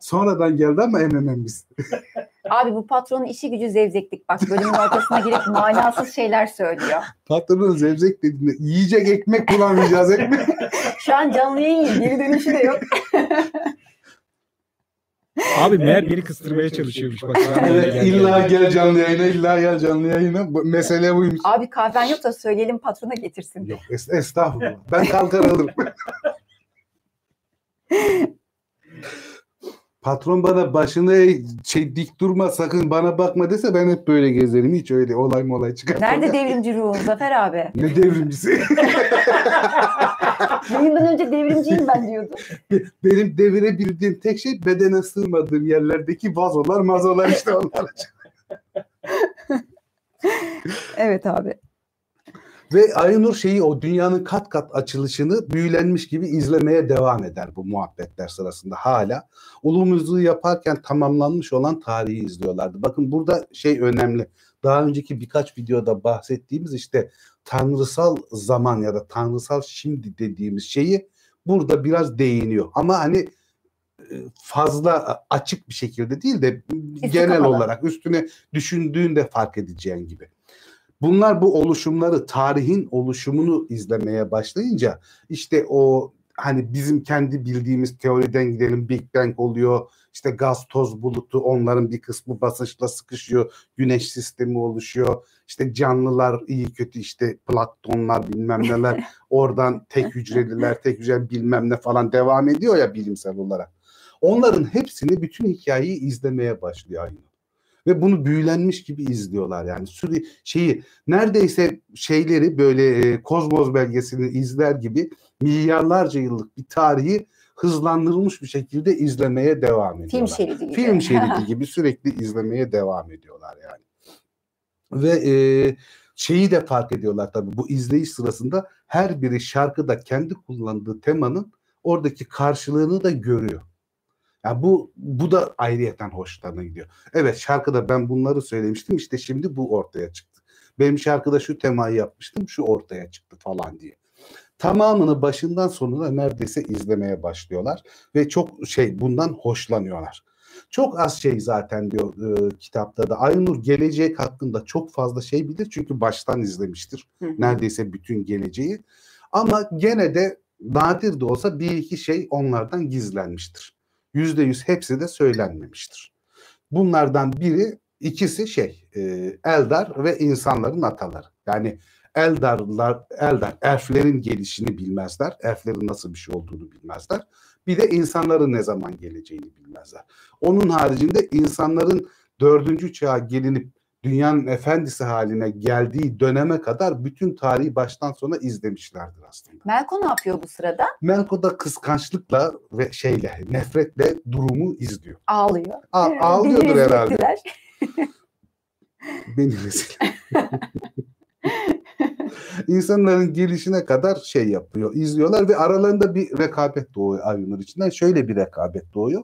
Sonradan geldi ama en önemlisi. *laughs* Abi bu patronun işi gücü zevzeklik. Bak bölümün ortasına girip manasız şeyler söylüyor. Patronun zevzek dediğinde yiyecek ekmek bulamayacağız ekmek. *laughs* Şu an canlı yayın geri dönüşü de yok. *laughs* Abi meğer beni kıstırmaya çalışıyormuş. Bak, evet, illa gel canlı yayına, illa gel canlı yayına. Bu- Mesele buymuş. Abi kahven yok da söyleyelim patrona getirsin. Yok es- estağfurullah. Ben kalkar alırım. Patron bana başını şey dik durma sakın bana bakma dese ben hep böyle gezerim. Hiç öyle olay mı olay çıkar. Nerede devrimci ruhun Zafer abi? Ne devrimcisi? *laughs* Yayından önce devrimciyim ben diyordum. Benim devirebildiğim tek şey bedene sığmadığım yerlerdeki vazolar mazolar işte onlar. *laughs* Evet abi. Ve Aynur şeyi o dünyanın kat kat açılışını büyülenmiş gibi izlemeye devam eder bu muhabbetler sırasında hala. Ulumuzu yaparken tamamlanmış olan tarihi izliyorlardı. Bakın burada şey önemli. Daha önceki birkaç videoda bahsettiğimiz işte tanrısal zaman ya da tanrısal şimdi dediğimiz şeyi burada biraz değiniyor. Ama hani e, fazla açık bir şekilde değil de genel kapalı. olarak üstüne düşündüğünde fark edeceğin gibi. Bunlar bu oluşumları, tarihin oluşumunu izlemeye başlayınca işte o hani bizim kendi bildiğimiz teoriden gidelim Big Bang oluyor. İşte gaz toz bulutu onların bir kısmı basınçla sıkışıyor. Güneş sistemi oluşuyor. İşte canlılar iyi kötü işte planktonlar bilmem neler. *laughs* Oradan tek hücreliler, tek hücre bilmem ne falan devam ediyor ya bilimsel olarak. Onların hepsini bütün hikayeyi izlemeye başlıyor aynı. Ve bunu büyülenmiş gibi izliyorlar yani. Süre şeyi neredeyse şeyleri böyle e, kozmos belgesini izler gibi milyarlarca yıllık bir tarihi hızlandırılmış bir şekilde izlemeye devam ediyorlar. Film şeridi gibi. Film şeridi *laughs* gibi sürekli izlemeye devam ediyorlar yani. Ve e, şeyi de fark ediyorlar tabii bu izleyiş sırasında her biri şarkıda kendi kullandığı temanın oradaki karşılığını da görüyor. Yani bu bu da ayrıyeten hoşlarına gidiyor. Evet şarkıda ben bunları söylemiştim işte şimdi bu ortaya çıktı. Benim şarkıda şu temayı yapmıştım şu ortaya çıktı falan diye. Tamamını başından sonuna neredeyse izlemeye başlıyorlar ve çok şey bundan hoşlanıyorlar. Çok az şey zaten diyor e, kitapta da. Aynur gelecek hakkında çok fazla şey bilir çünkü baştan izlemiştir. Neredeyse bütün geleceği. Ama gene de nadir de olsa bir iki şey onlardan gizlenmiştir. Yüzde yüz hepsi de söylenmemiştir. Bunlardan biri ikisi şey e, Eldar ve insanların ataları. Yani Eldarlar, Eldar elflerin gelişini bilmezler. Elflerin nasıl bir şey olduğunu bilmezler. Bir de insanların ne zaman geleceğini bilmezler. Onun haricinde insanların dördüncü çağa gelinip dünyanın efendisi haline geldiği döneme kadar bütün tarihi baştan sona izlemişlerdir aslında. Melko ne yapıyor bu sırada? Melko da kıskançlıkla ve şeyle nefretle durumu izliyor. Ağlıyor. A- Beni ağlıyordur rezil herhalde. *laughs* Beni rezil. *laughs* İnsanların gelişine kadar şey yapıyor, izliyorlar ve aralarında bir rekabet doğuyor Aynur içinden. Şöyle bir rekabet doğuyor.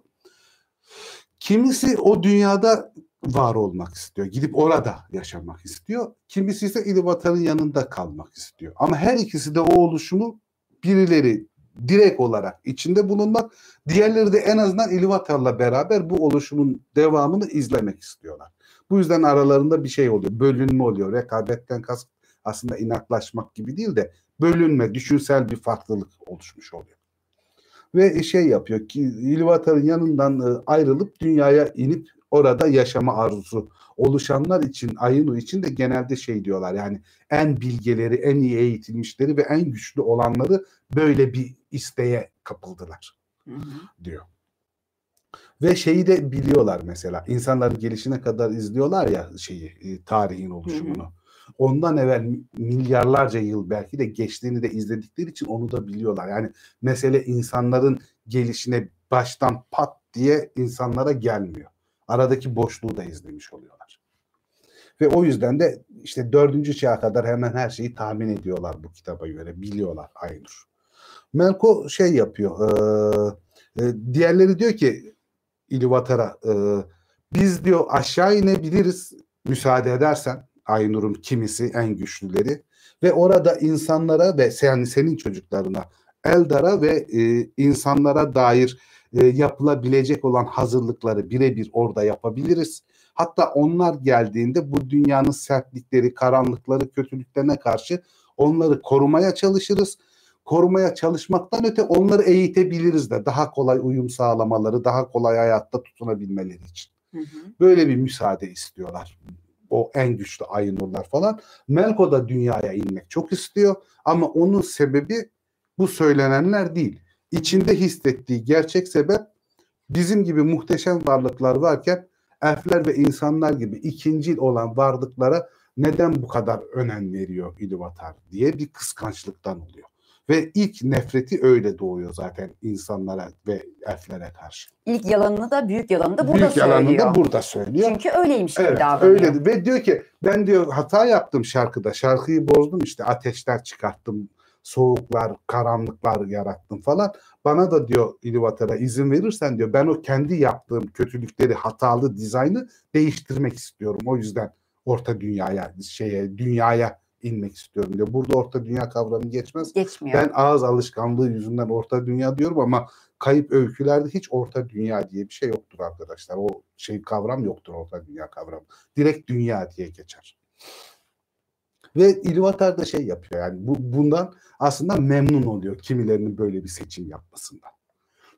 Kimisi o dünyada var olmak istiyor. Gidip orada yaşamak istiyor. Kimisi ise İlivatar'ın yanında kalmak istiyor. Ama her ikisi de o oluşumu birileri direkt olarak içinde bulunmak, diğerleri de en azından İlivatar'la beraber bu oluşumun devamını izlemek istiyorlar. Bu yüzden aralarında bir şey oluyor. Bölünme oluyor. Rekabetten kast aslında inatlaşmak gibi değil de bölünme, düşünsel bir farklılık oluşmuş oluyor. Ve şey yapıyor ki İlvatar'ın yanından e, ayrılıp dünyaya inip orada yaşama arzusu oluşanlar için, Ayınu için de genelde şey diyorlar yani en bilgeleri, en iyi eğitilmişleri ve en güçlü olanları böyle bir isteğe kapıldılar. Hı hı. diyor. Ve şeyi de biliyorlar mesela. insanların gelişine kadar izliyorlar ya şeyi, e, tarihin oluşumunu. Ondan evvel milyarlarca yıl belki de geçtiğini de izledikleri için onu da biliyorlar. Yani mesele insanların gelişine baştan pat diye insanlara gelmiyor. Aradaki boşluğu da izlemiş oluyorlar. Ve o yüzden de işte dördüncü çağa kadar hemen her şeyi tahmin ediyorlar bu kitaba göre. Biliyorlar Aynur. Melko şey yapıyor. E, e, diğerleri diyor ki İlivatar'a e, biz diyor aşağı inebiliriz müsaade edersen Aynur'un kimisi en güçlüleri ve orada insanlara ve yani senin çocuklarına Eldar'a ve e, insanlara dair e, yapılabilecek olan hazırlıkları birebir orada yapabiliriz. Hatta onlar geldiğinde bu dünyanın sertlikleri, karanlıkları, kötülüklerine karşı onları korumaya çalışırız. Korumaya çalışmaktan öte onları eğitebiliriz de daha kolay uyum sağlamaları, daha kolay hayatta tutunabilmeleri için. Hı hı. Böyle bir müsaade istiyorlar. O en güçlü Aynurlar falan. Melko da dünyaya inmek çok istiyor ama onun sebebi bu söylenenler değil. İçinde hissettiği gerçek sebep bizim gibi muhteşem varlıklar varken elfler ve insanlar gibi ikincil olan varlıklara neden bu kadar önem veriyor İlúvatar diye bir kıskançlıktan oluyor. Ve ilk nefreti öyle doğuyor zaten insanlara ve elflere karşı. İlk yalanını da büyük yalanını da burada Büyük yalanını söylüyor. da burada söylüyor. Çünkü öyleymiş gibi Evet davranıyor. öyle ve diyor ki ben diyor hata yaptım şarkıda şarkıyı bozdum işte ateşler çıkarttım soğuklar karanlıklar yarattım falan bana da diyor İlivatar'a izin verirsen diyor ben o kendi yaptığım kötülükleri hatalı dizaynı değiştirmek istiyorum o yüzden orta dünyaya şeye dünyaya inmek istiyorum diyor burada orta dünya kavramı geçmez Geçmiyor. ben ağız alışkanlığı yüzünden orta dünya diyorum ama kayıp öykülerde hiç orta dünya diye bir şey yoktur arkadaşlar. O şey kavram yoktur orta dünya kavramı. Direkt dünya diye geçer. Ve İlvatar da şey yapıyor yani bu, bundan aslında memnun oluyor kimilerinin böyle bir seçim yapmasından.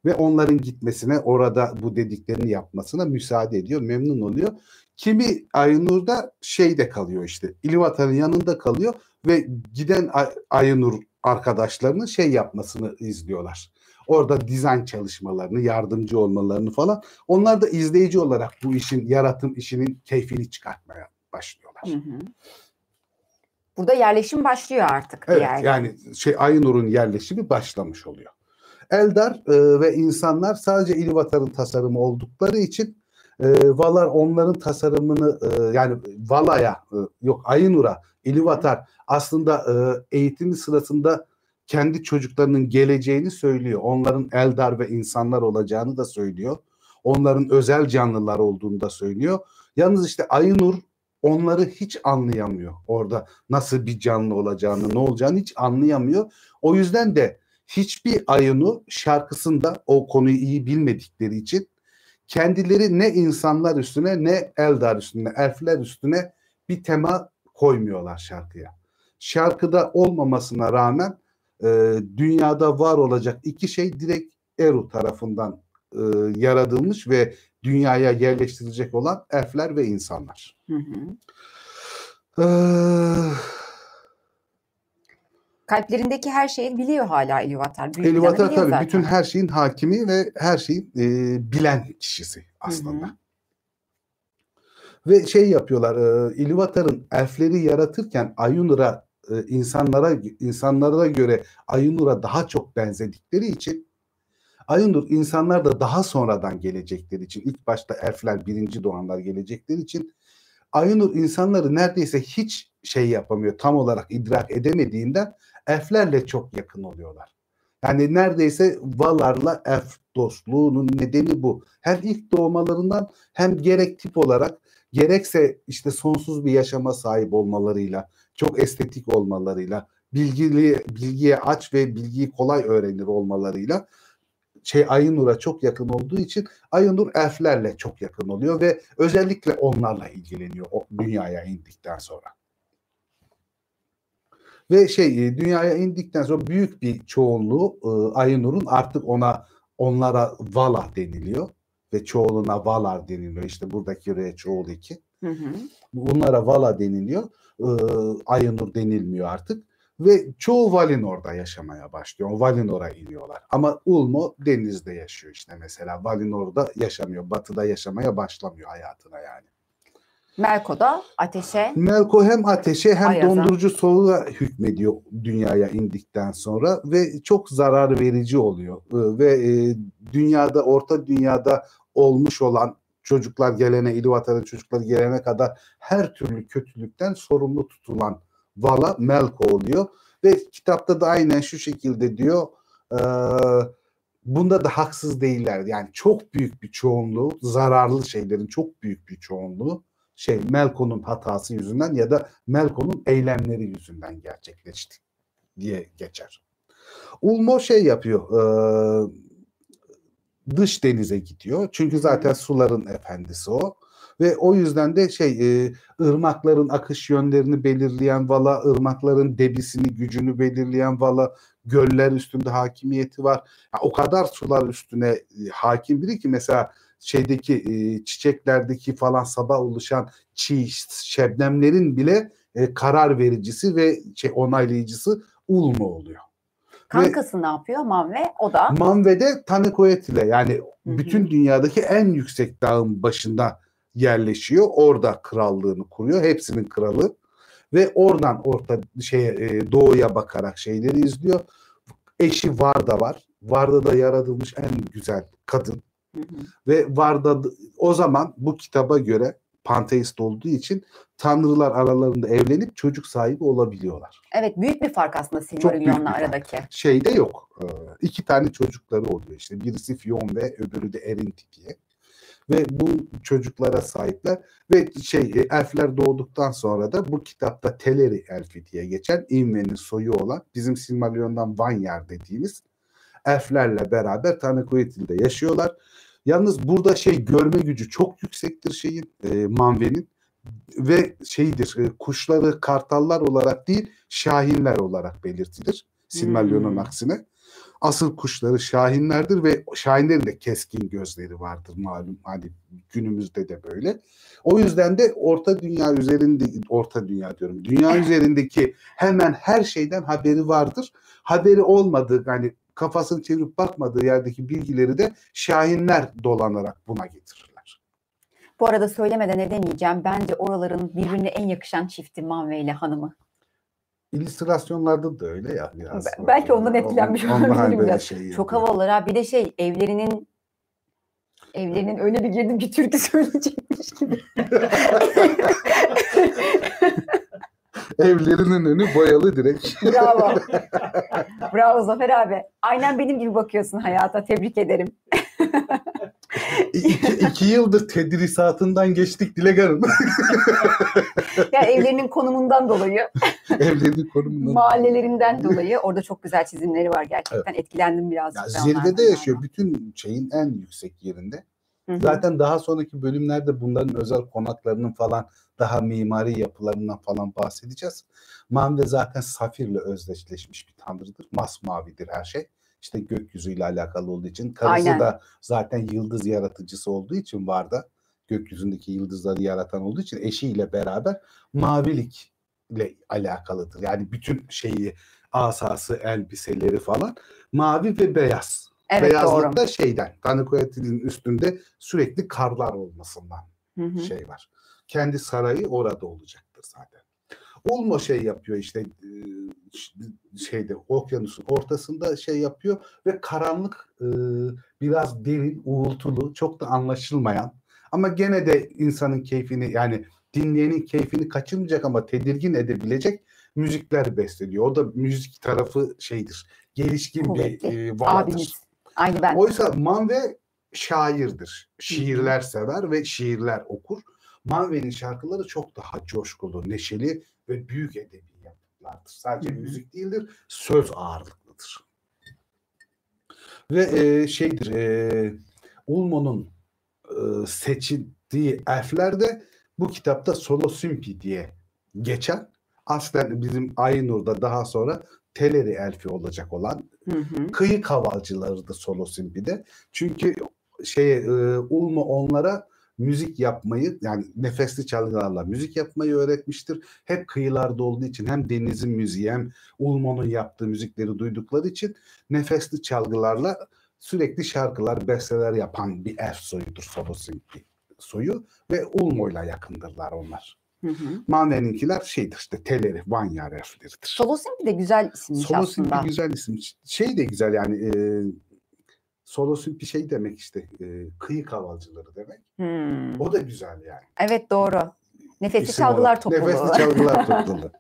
Ve onların gitmesine orada bu dediklerini yapmasına müsaade ediyor, memnun oluyor. Kimi Aynur'da şeyde kalıyor işte İlvatar'ın yanında kalıyor ve giden Ay- Aynur arkadaşlarının şey yapmasını izliyorlar. Orada dizayn çalışmalarını, yardımcı olmalarını falan. Onlar da izleyici olarak bu işin, yaratım işinin keyfini çıkartmaya başlıyorlar. Hı hı. Burada yerleşim başlıyor artık Evet yerde. yani şey Aynur'un yerleşimi başlamış oluyor. Eldar e, ve insanlar sadece İlvatar'ın tasarımı oldukları için e, Valar onların tasarımını e, yani Vala'ya e, yok Aynur'a İlvatar aslında e, eğitimi sırasında kendi çocuklarının geleceğini söylüyor. Onların Eldar ve insanlar olacağını da söylüyor. Onların özel canlılar olduğunu da söylüyor. Yalnız işte Aynur onları hiç anlayamıyor. Orada nasıl bir canlı olacağını, ne olacağını hiç anlayamıyor. O yüzden de hiçbir Aynur şarkısında o konuyu iyi bilmedikleri için kendileri ne insanlar üstüne ne Eldar üstüne, elfler üstüne bir tema koymuyorlar şarkıya. Şarkıda olmamasına rağmen e, dünyada var olacak iki şey direkt Eru tarafından e, yaratılmış ve dünyaya yerleştirilecek olan elfler ve insanlar. Hı hı. Ee, Kalplerindeki her şeyi biliyor hala Elivatar biliyor tabii zaten. bütün her şeyin hakimi ve her şeyin e, bilen kişisi aslında. Hı hı. Ve şey yapıyorlar, e, İlúvatar'ın elfleri yaratırken Ayunur'a e, insanlara insanlara göre Ayunur'a daha çok benzedikleri için Ayunur insanlar da daha sonradan gelecekleri için ilk başta elfler birinci doğanlar gelecekleri için Ayunur insanları neredeyse hiç şey yapamıyor tam olarak idrak edemediğinden elflerle çok yakın oluyorlar. Yani neredeyse Valar'la elf dostluğunun nedeni bu. Hem ilk doğmalarından hem gerek tip olarak gerekse işte sonsuz bir yaşama sahip olmalarıyla, çok estetik olmalarıyla, bilgili bilgiye aç ve bilgiyi kolay öğrenir olmalarıyla şey Ayınur'a çok yakın olduğu için Ayınur elflerle çok yakın oluyor ve özellikle onlarla ilgileniyor o dünyaya indikten sonra. Ve şey e, dünyaya indikten sonra büyük bir çoğunluğu e, Ayınur'un artık ona onlara Vala deniliyor ve çoğuluna Valar deniliyor. İşte buradaki R çoğul iki. Hı hı. Bunlara Vala deniliyor. Ee, Ayınur denilmiyor artık. Ve çoğu Valinor'da yaşamaya başlıyor. Valinor'a iniyorlar. Ama Ulmo denizde yaşıyor işte mesela. Valinor'da yaşamıyor. Batı'da yaşamaya başlamıyor hayatına yani. Melko da ateşe. Melko hem ateşe hem Ayaza. dondurucu soğuğa hükmediyor dünyaya indikten sonra ve çok zarar verici oluyor. Ee, Ve e, dünyada, orta dünyada olmuş olan çocuklar gelene, İluvatar'ın çocukları gelene kadar her türlü kötülükten sorumlu tutulan Vala Melko oluyor. Ve kitapta da aynen şu şekilde diyor. e, bunda da haksız değiller. Yani çok büyük bir çoğunluğu, zararlı şeylerin çok büyük bir çoğunluğu şey Melko'nun hatası yüzünden ya da Melko'nun eylemleri yüzünden gerçekleşti diye geçer. Ulmo şey yapıyor. e, dış denize gidiyor. Çünkü zaten suların efendisi o. Ve o yüzden de şey e, ırmakların akış yönlerini belirleyen vala, ırmakların debisini, gücünü belirleyen vala, göller üstünde hakimiyeti var. Ya o kadar sular üstüne e, hakim biri ki mesela şeydeki e, çiçeklerdeki falan sabah oluşan çiğ şebnemlerin bile e, karar vericisi ve şey onaylayıcısı Ulmo oluyor. Kankası ne yapıyor? Manve o da. Manve'de Tanakoyatile yani Hı hı. bütün dünyadaki en yüksek dağın başında yerleşiyor. Orada krallığını kuruyor. Hepsinin kralı ve oradan orta şeye e, doğuya bakarak şeyleri izliyor. Eşi Varda var. Varda da yaratılmış en güzel kadın. Hı hı. Ve Varda o zaman bu kitaba göre panteist olduğu için tanrılar aralarında evlenip çocuk sahibi olabiliyorlar. Evet büyük bir fark aslında Silmarillion'la fark. aradaki. Şeyde yok. Ee, iki tane çocukları oluyor işte. Birisi Fion ve öbürü de Erinti diye. Ve bu çocuklara sahipler ve şey e, elfler doğduktan sonra da bu kitapta Teleri elfi diye geçen Inve'nin soyu olan bizim Silmarillion'dan Vanyar dediğimiz elflerle beraber Tanakoyatli'de yaşıyorlar. Yalnız burada şey görme gücü çok yüksektir şeyin e, Manve'nin ve şeydir e, kuşları kartallar olarak değil şahinler olarak belirtilir. Silmarillion'un Hmm. aksine. Asıl kuşları şahinlerdir ve şahinlerin de keskin gözleri vardır malum. Hani günümüzde de böyle. O yüzden de orta dünya üzerinde orta dünya diyorum. Dünya üzerindeki hemen her şeyden haberi vardır. Haberi olmadığı yani kafasını çevirip bakmadığı yerdeki bilgileri de şahinler dolanarak buna getirirler. Bu arada söylemeden edemeyeceğim. Bence oraların birbirine en yakışan çifti Manve ile hanımı. İllüstrasyonlarda da öyle ya biraz. Be- belki ondan etkilenmiş olabilirim biraz. şey Çok havalılar ha. Bir de şey evlerinin evlerinin öyle bir girdim ki türkü söyleyecekmiş gibi. *laughs* Evlerinin önü boyalı direkt. Bravo. *laughs* Bravo Zafer abi. Aynen benim gibi bakıyorsun hayata. Tebrik ederim. *laughs* iki, iki yıldır tedrisatından geçtik Dilek Hanım. *laughs* Ya evlerinin konumundan dolayı, *laughs* Evlerinin konumundan. mahallelerinden dolayı orada çok güzel çizimleri var gerçekten. Etkilendim birazcık. Ya zirvede yaşıyor. Bütün şeyin en yüksek yerinde. yani. Hı hı. Zaten daha sonraki bölümlerde bunların özel konaklarının falan daha mimari yapılarından falan bahsedeceğiz. Manve zaten safirle özdeşleşmiş bir tanrıdır. Masmavidir her şey. İşte gökyüzüyle alakalı olduğu için. Karısı Aynen. da zaten yıldız yaratıcısı olduğu için var da gökyüzündeki yıldızları yaratan olduğu için eşiyle beraber mavilikle alakalıdır. Yani bütün şeyi asası, elbiseleri falan mavi ve beyaz. Evet Beyazlık da şeyden, Tanıkoyatli'nin üstünde sürekli karlar olmasından Hı hı. şey var. Kendi sarayı orada olacaktır zaten. Ulmo şey yapıyor işte e, ş- şeyde okyanusun ortasında şey yapıyor ve karanlık e, biraz derin, uğultulu, çok da anlaşılmayan ama gene de insanın keyfini yani dinleyenin keyfini kaçırmayacak ama tedirgin edebilecek müzikler besteliyor. O da müzik tarafı şeydir. Gelişkin Kuvvetli. bir e. Abimiz. Aynı ben. Oysa Manve şairdir. Şiirler sever ve şiirler okur. Manve'nin şarkıları çok daha coşkulu, neşeli ve büyük edebi yapıtlardır. Sadece hı. müzik değildir, söz ağırlıklıdır. Ve e, şeydir, e, Ulmo'nun e, seçildiği elfler de bu kitapta Solosympi diye geçen, aslen bizim Aynur'da daha sonra Teleri elfi olacak olan Hı hı. kıyı kavalcılarıdır Solosimpi'de. Çünkü şey e, Ulmo onlara müzik yapmayı yani nefesli çalgılarla müzik yapmayı öğretmiştir. Hep kıyılarda olduğu için hem denizin müziği hem Ulmo'nun yaptığı müzikleri duydukları için nefesli çalgılarla sürekli şarkılar, besteler yapan bir elf soyudur Solosimpi soyu ve Ulmo'yla yakındırlar onlar. Hı hı. Manve'ninkiler şeydir işte Teleri, Vanyar elfleridir. Solosimpi de güzel Solosimpi aslında. güzel isim. Şey de güzel yani e, Solosimpi şey demek işte e, kıyı kavalcıları demek. Hmm. O da güzel yani. Evet doğru. Nefesli İsim çalgılar olarak. topluluğu. Nefesli çalgılar *laughs* topluluğu.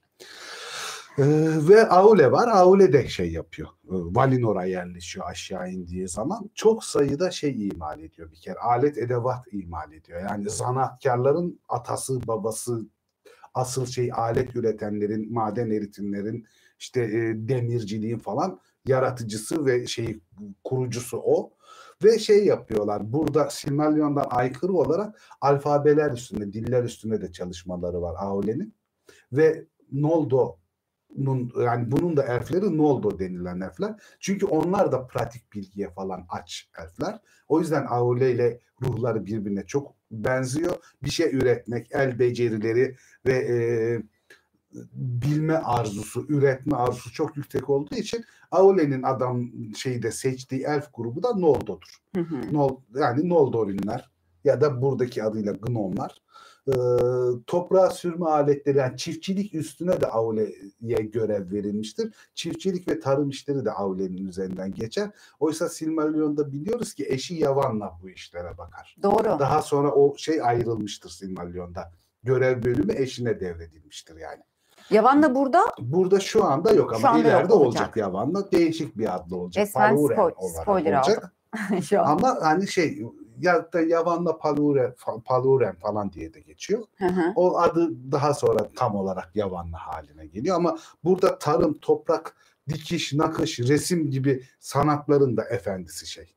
Ee, ve Aule var. Aule de şey yapıyor. Ee, Valinor'a yerleşiyor aşağı indiği zaman. Çok sayıda şey imal ediyor bir kere. Alet edevat imal ediyor. Yani zanaatkarların atası, babası, asıl şey alet üretenlerin, maden eritimlerin, işte e, demirciliğin falan yaratıcısı ve şey kurucusu o. Ve şey yapıyorlar. Burada Silmarillion'dan aykırı olarak alfabeler üstünde, diller üstünde de çalışmaları var Aule'nin. Ve Noldo'nun yani bunun da elfleri Noldo denilen elfler. Çünkü onlar da pratik bilgiye falan aç elfler. O yüzden Aule ile ruhları birbirine çok benziyor. Bir şey üretmek, el becerileri ve e, bilme arzusu, üretme arzusu çok yüksek olduğu için Aule'nin adam şeyde seçtiği elf grubu da Noldo'dur. Hı hı. Nol, yani Noldorinler ya da buradaki adıyla Gnomlar. Ee, toprağa sürme aletleri yani çiftçilik üstüne de Aule'ye görev verilmiştir. Çiftçilik ve tarım işleri de Aule'nin üzerinden geçer. Oysa Silmarillion'da biliyoruz ki eşi Yavan'la bu işlere bakar. Doğru. Daha sonra o şey ayrılmıştır Silmarillion'da. Görev bölümü eşine devredilmiştir yani. Yavan da burada Burada şu anda yok Şu ama anda ileride yok, olacak. olacak. Yavan'la değişik bir adlı olacak. Spoil- olarak spoiler olacak. *laughs* şu an. Ama hani şey ya da Yavan'la Paluren, Paluren falan diye de geçiyor. Hı hı. O adı daha sonra tam olarak Yavanlı haline geliyor ama burada tarım, toprak, dikiş, nakış, resim gibi sanatların da efendisi şey.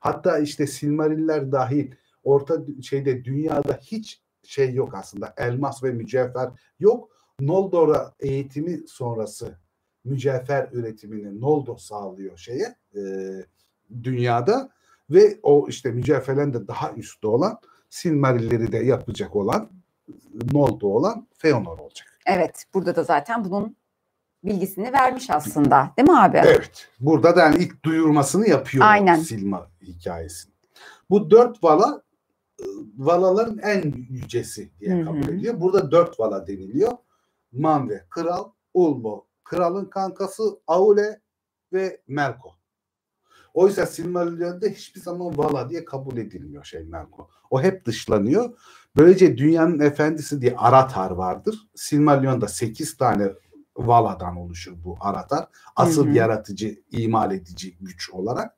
Hatta işte Silmariller dahil orta şeyde dünyada hiç şey yok aslında. Elmas ve mücevher yok. Noldor'a eğitimi sonrası mücevher üretimini Noldor sağlıyor şeye e, dünyada ve o işte mücevherlerin de daha üstte olan Silmarilleri de yapacak olan Noldor olan Feanor olacak. Evet burada da zaten bunun bilgisini vermiş aslında. Değil mi abi? Evet. Burada da yani ilk duyurmasını yapıyor Aynen. Silma hikayesini. Bu dört vala e, valaların en yücesi diye kabul hı. ediyor. Burada dört vala deniliyor. Manve, Kral, Ulmo, Kralın kankası Aule ve Melko. Oysa Silmarillion'da hiçbir zaman Vala diye kabul edilmiyor şey Melko. O hep dışlanıyor. Böylece dünyanın efendisi diye Aratar vardır. Silmarillion'da 8 tane Vala'dan oluşur bu Aratar. Asıl Hı hı. yaratıcı, imal edici güç olarak.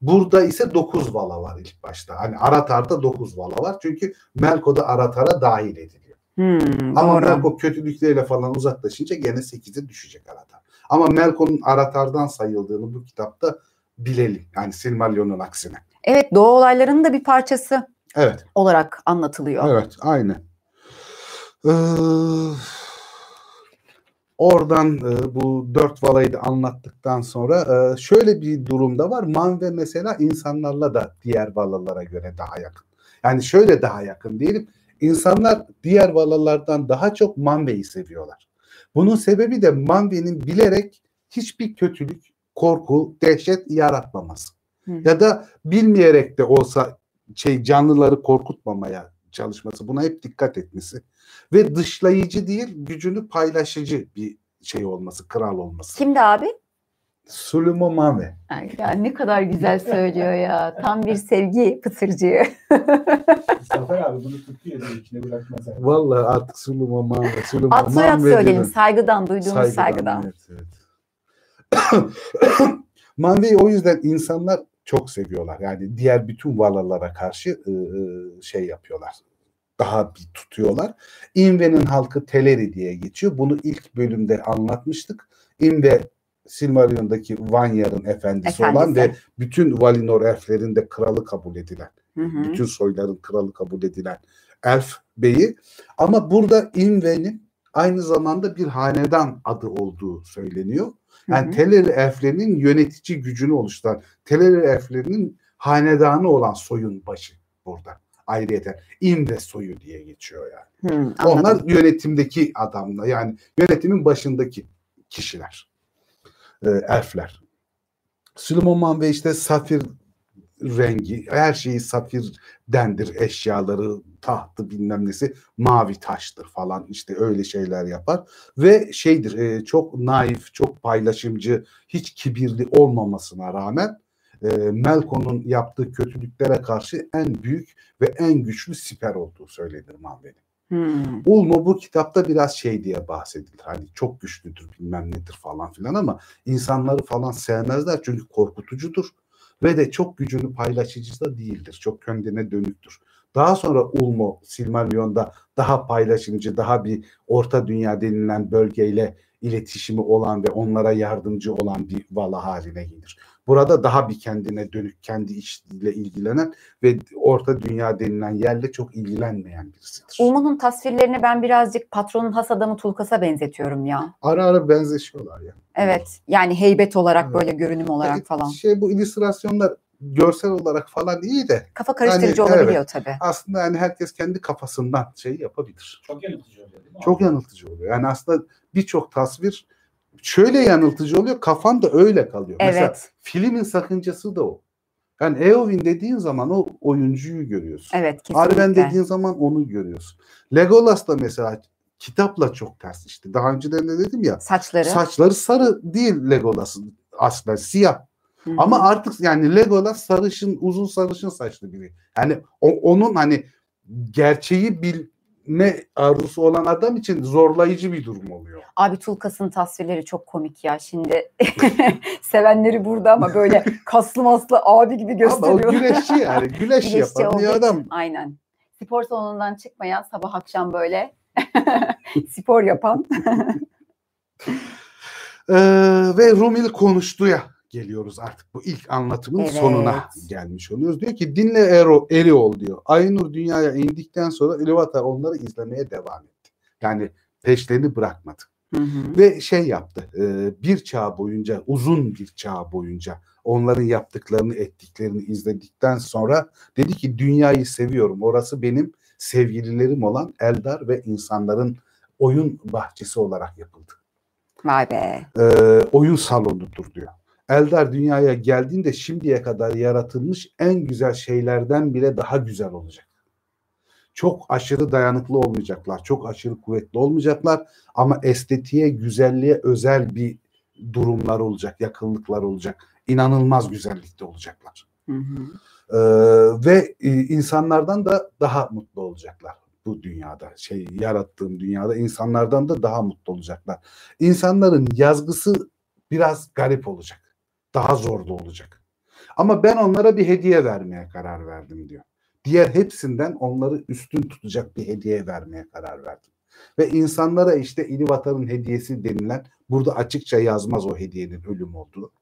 Burada ise 9 Vala var ilk başta. Hani Aratar'da 9 Vala var. Çünkü Melko da Aratar'a dahil ediliyor. Hmm, Ama doğru. Melko kötülükleriyle falan uzaklaşınca gene 8'e düşecek Aratar. Ama Melko'nun Aratar'dan sayıldığını bu kitapta bilelim. Yani Silmarillion'un aksine. Evet doğa olaylarının da bir parçası Evet. olarak anlatılıyor. Evet. Aynı. Ee, oradan e, bu dört valayı da anlattıktan sonra e, şöyle bir durumda var. Manve mesela insanlarla da diğer valalara göre daha yakın. Yani şöyle daha yakın diyelim. İnsanlar diğer valalardan daha çok Manve'yi seviyorlar. Bunun sebebi de Manve'nin bilerek hiçbir kötülük, korku, dehşet yaratmaması. Hı. Ya da bilmeyerek de olsa şey canlıları korkutmamaya çalışması, buna hep dikkat etmesi ve dışlayıcı değil, gücünü paylaşıcı bir şey olması, kral olması. Kimdi abi? Sulimo Mame. Ay, ya ne kadar güzel söylüyor ya. Tam bir sevgi pıtırcığı. *laughs* Zafer abi bunu tutuyor diye içine bırakmaz. abi. Vallahi artık Sulimo Mame. Sulimo Ad soyad söyleyelim. Saygıdan, duyduğumuz saygıdan. Evet, evet. *coughs* Manve'yi o yüzden insanlar çok seviyorlar. Yani diğer bütün valalara karşı e, e, şey yapıyorlar. Daha bir tutuyorlar. Inve'nin halkı Teleri diye geçiyor. Bunu ilk bölümde anlatmıştık. Inve Silmarillion'daki Vanyar'ın efendisi, olan Efendisi. ve bütün Valinor elflerin de kralı kabul edilen Hı hı. bütün soyların kralı kabul edilen elf beyi. Ama burada Inve'nin aynı zamanda bir hanedan adı olduğu söyleniyor. Yani Hı hı. Teleri elflerinin yönetici gücünü oluşturan, Teleri elflerinin hanedanı olan soyun başı burada. ayrıyeten. İmre soyu diye geçiyor yani. Hmm, Onlar yönetimdeki adamlar yani yönetimin başındaki kişiler. E, elfler. Süleyman ve işte safir rengi her şeyi safirdendir eşyaları tahtı bilmem nesi mavi taştır falan işte öyle şeyler yapar ve şeydir e, çok naif çok paylaşımcı hiç kibirli olmamasına rağmen e, Melkon'un yaptığı kötülüklere karşı en büyük ve en güçlü siper olduğu söylenir Manve'nin. Hmm. Ulmo bu kitapta biraz şey diye bahsedilir. Hani çok güçlüdür bilmem nedir falan filan ama insanları falan sevmezler çünkü korkutucudur. Ve de çok gücünü paylaşıcı da değildir. Çok kendine dönüktür. Daha sonra Ulmo Silmarillion'da daha paylaşımcı, daha bir orta dünya denilen bölgeyle iletişimi olan ve onlara yardımcı olan bir vala haline gelir. Burada daha bir kendine dönük, kendi işiyle ilgilenen ve orta dünya denilen yerle çok ilgilenmeyen birisidir. Ulmo'nun tasvirlerini ben birazcık patronun has adamı Tulkas'a benzetiyorum ya. Ara ara benzeşiyorlar ya. Evet. Yani heybet olarak Evet. böyle görünüm olarak falan. Şey bu illüstrasyonlar görsel olarak falan iyi de Kafa karıştırıcı Yani, olabiliyor evet. tabii. aslında yani herkes kendi kafasından şey yapabilir. Çok yanıltıcı oluyor değil mi? Çok yanıltıcı oluyor. Yani aslında birçok tasvir şöyle yanıltıcı oluyor. Kafan da öyle kalıyor. Mesela Evet. filmin sakıncası da o. Yani Eowyn dediğin zaman o oyuncuyu görüyorsun. Evet kesinlikle. Arwen dediğin zaman onu görüyorsun. Legolas da mesela kitapla çok ters işte. Daha önceden de dedim ya Saçları. saçları sarı değil Legolas'ın aslında siyah. Hı hı. Ama artık yani Legolas sarışın, uzun sarışın saçlı biri. Yani o- onun hani gerçeği bilme arzusu olan adam için zorlayıcı bir durum oluyor. Abi Tulkas'ın tasvirleri çok komik ya. Şimdi *laughs* sevenleri burada ama böyle *laughs* kaslı maslı abi gibi Ama o gösteriyor. güreşçi yani. *laughs* Güreşçi yapan bir adam. için, Aynen. Spor salonundan çıkmayan sabah akşam böyle spor yapan. Ee, ve Rumil konuştuya geliyoruz artık. Bu ilk anlatımın Evet. sonuna gelmiş oluyoruz. Diyor ki dinle Ero, Eriol diyor. Aynur dünyaya indikten sonra Ilúvatar onları izlemeye devam etti. Yani peşlerini bırakmadı. Hı hı. Ve şey yaptı e, bir çağ boyunca uzun bir çağ boyunca onların yaptıklarını ettiklerini izledikten sonra dedi ki dünyayı seviyorum orası benim sevgililerim olan Eldar ve insanların oyun bahçesi olarak yapıldı. Vay be. E, oyun salonudur diyor. Eldar dünyaya geldiğinde şimdiye kadar yaratılmış en güzel şeylerden bile daha güzel olacak. Çok aşırı dayanıklı olmayacaklar, çok aşırı kuvvetli olmayacaklar ama estetiğe, güzelliğe özel bir durumlar olacak, yakınlıklar olacak. İnanılmaz güzellikte olacaklar. Hı hı. Ee, ve e, insanlardan da daha mutlu olacaklar bu dünyada. Şey yarattığım dünyada insanlardan da daha mutlu olacaklar. İnsanların yazgısı biraz garip olacak. Daha zor da olacak. Ama ben onlara bir hediye vermeye karar verdim diyor. Diğer hepsinden onları üstün tutacak bir hediye vermeye karar verdim. Ve insanlara işte İlivatar'ın hediyesi denilen burada açıkça yazmaz o hediyenin ölüm olduğu.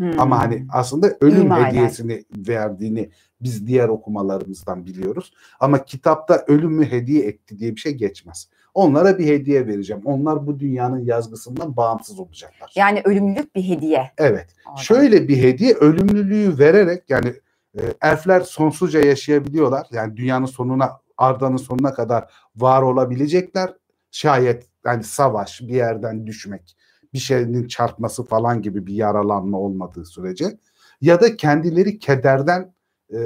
Hı. Ama hani aslında ölüm İma eder. hediyesini verdiğini biz diğer okumalarımızdan biliyoruz. Ama kitapta ölümü hediye etti diye bir şey geçmez. Onlara bir hediye vereceğim. Onlar bu dünyanın yazgısından bağımsız olacaklar. Yani ölümlülük bir hediye. Evet. Adam. Şöyle bir hediye ölümlülüğü vererek yani e, elfler sonsuzca yaşayabiliyorlar. Yani dünyanın sonuna Arda'nın sonuna kadar var olabilecekler. Şayet yani savaş, bir yerden düşmek, bir şeyin çarpması falan gibi bir yaralanma olmadığı sürece ya da kendileri kederden e,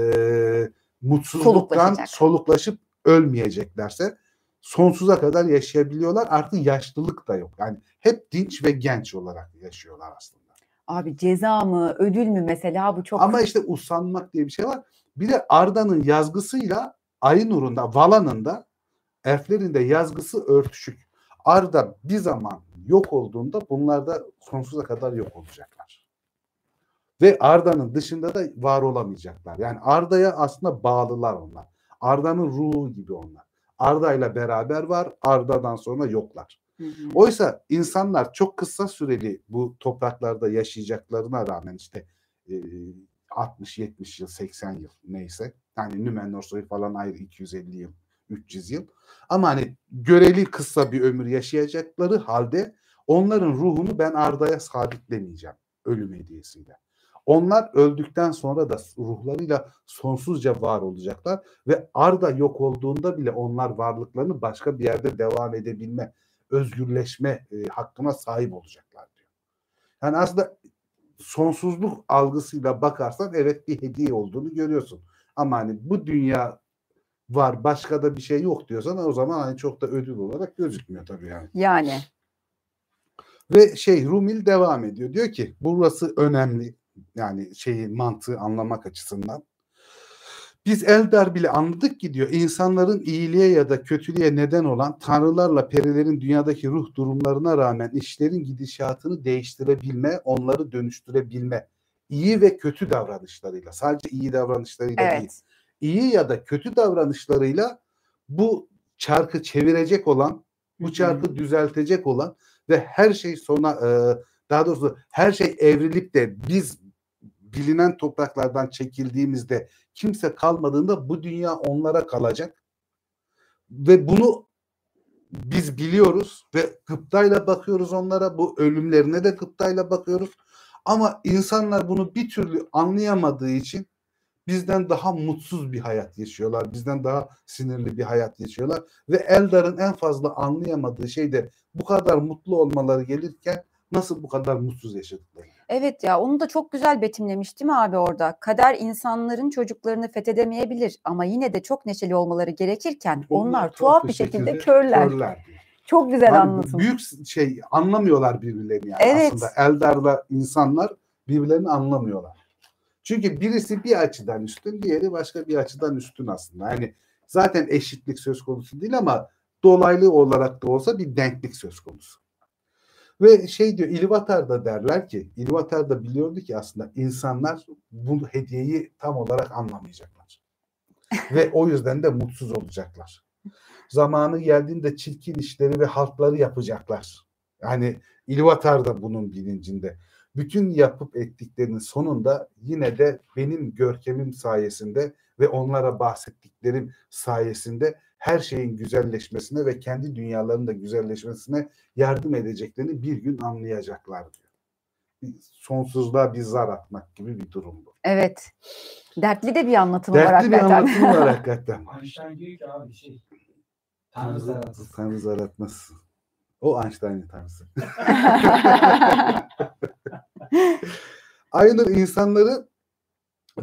mutsuzluktan soluklaşıp ölmeyeceklerse sonsuza kadar yaşayabiliyorlar. Artık yaşlılık da yok. Yani hep dinç ve genç olarak yaşıyorlar aslında. Abi ceza mı, ödül mü mesela bu çok Ama işte usanmak diye bir şey var. Bir de Arda'nın yazgısıyla Aynur'un da Vala'nın da elflerin de yazgısı örtüşük. Arda bir zaman yok olduğunda bunlar da sonsuza kadar yok olacaklar. Ve Arda'nın dışında da var olamayacaklar. Yani Arda'ya aslında bağlılar onlar. Arda'nın ruhu gibi onlar. Arda ile beraber var, Arda'dan sonra yoklar. Hı hı. Oysa insanlar çok kısa süreli bu topraklarda yaşayacaklarına rağmen işte e, 60-70 yıl, 80 yıl neyse. Yani Nümenor soyu falan ayrı 250 yıl, 300 yıl. Ama hani göreli kısa bir ömür yaşayacakları halde onların ruhunu ben Arda'ya sabitlemeyeceğim ölüm hediyesiyle. Onlar öldükten sonra da ruhlarıyla sonsuzca var olacaklar ve Arda yok olduğunda bile onlar varlıklarını başka bir yerde devam edebilme, özgürleşme e, hakkına sahip olacaklar diyor. Yani aslında sonsuzluk algısıyla bakarsan evet bir hediye olduğunu görüyorsun. Ama hani bu dünya var başka da bir şey yok diyorsan o zaman hani çok da ödül olarak gözükmüyor tabii yani. Yani. Ve şey Rumil devam ediyor. Diyor ki burası önemli. Yani şeyi mantığı anlamak açısından. Biz Eldar bile anladık ki diyor insanların iyiliğe ya da kötülüğe neden olan tanrılarla perilerin dünyadaki ruh durumlarına rağmen işlerin gidişatını değiştirebilme, onları dönüştürebilme. iyi ve kötü davranışlarıyla sadece iyi davranışlarıyla Evet. değil. iyi ya da kötü davranışlarıyla bu çarkı çevirecek olan, bu çarkı düzeltecek olan ve her şey sona e, daha doğrusu her şey evrilip de biz bilinen topraklardan çekildiğimizde kimse kalmadığında bu dünya onlara kalacak. Ve bunu biz biliyoruz ve gıptayla bakıyoruz onlara. Bu ölümlerine de gıptayla bakıyoruz. Ama insanlar bunu bir türlü anlayamadığı için bizden daha mutsuz bir hayat yaşıyorlar. Bizden daha sinirli bir hayat yaşıyorlar. Ve Eldar'ın en fazla anlayamadığı şey de bu kadar mutlu olmaları gelirken nasıl bu kadar mutsuz yaşadıkları. Evet ya onu da çok güzel betimlemiş değil mi abi orada? Kader insanların çocuklarını fethedemeyebilir ama yine de çok neşeli olmaları gerekirken onlar, tuhaf bir şekilde, körler. körler diyor. Çok güzel Yani anlatım. büyük şey anlamıyorlar birbirlerini yani Evet. aslında. Eldar'la insanlar birbirlerini anlamıyorlar. Çünkü birisi bir açıdan üstün, diğeri başka bir açıdan üstün aslında. Yani zaten eşitlik söz konusu değil ama dolaylı olarak da olsa bir denklik söz konusu. Ve şey diyor İlvatar da derler ki İlvatar da biliyordu ki aslında insanlar bu hediyeyi tam olarak anlamayacaklar. Ve o yüzden de mutsuz olacaklar. Zamanı geldiğinde çirkin işleri ve haltları yapacaklar. Yani İlvatar da bunun bilincinde. Bütün yapıp ettiklerinin sonunda yine de benim görkemim sayesinde ve onlara bahsettiklerim sayesinde her şeyin güzelleşmesine ve kendi dünyalarının da güzelleşmesine yardım edeceklerini bir gün anlayacaklar diyor. Bir Sonsuzluğa bir zar atmak gibi bir durum bu. Evet. Dertli de bir anlatım var Dertli bir hakikaten. anlatım var *laughs* hakikaten. Einstein diyor ki abi şey Tanrı zararsız. Tanrı zar atmaz. O Einstein'ın tanrısı. *laughs* Aynur insanları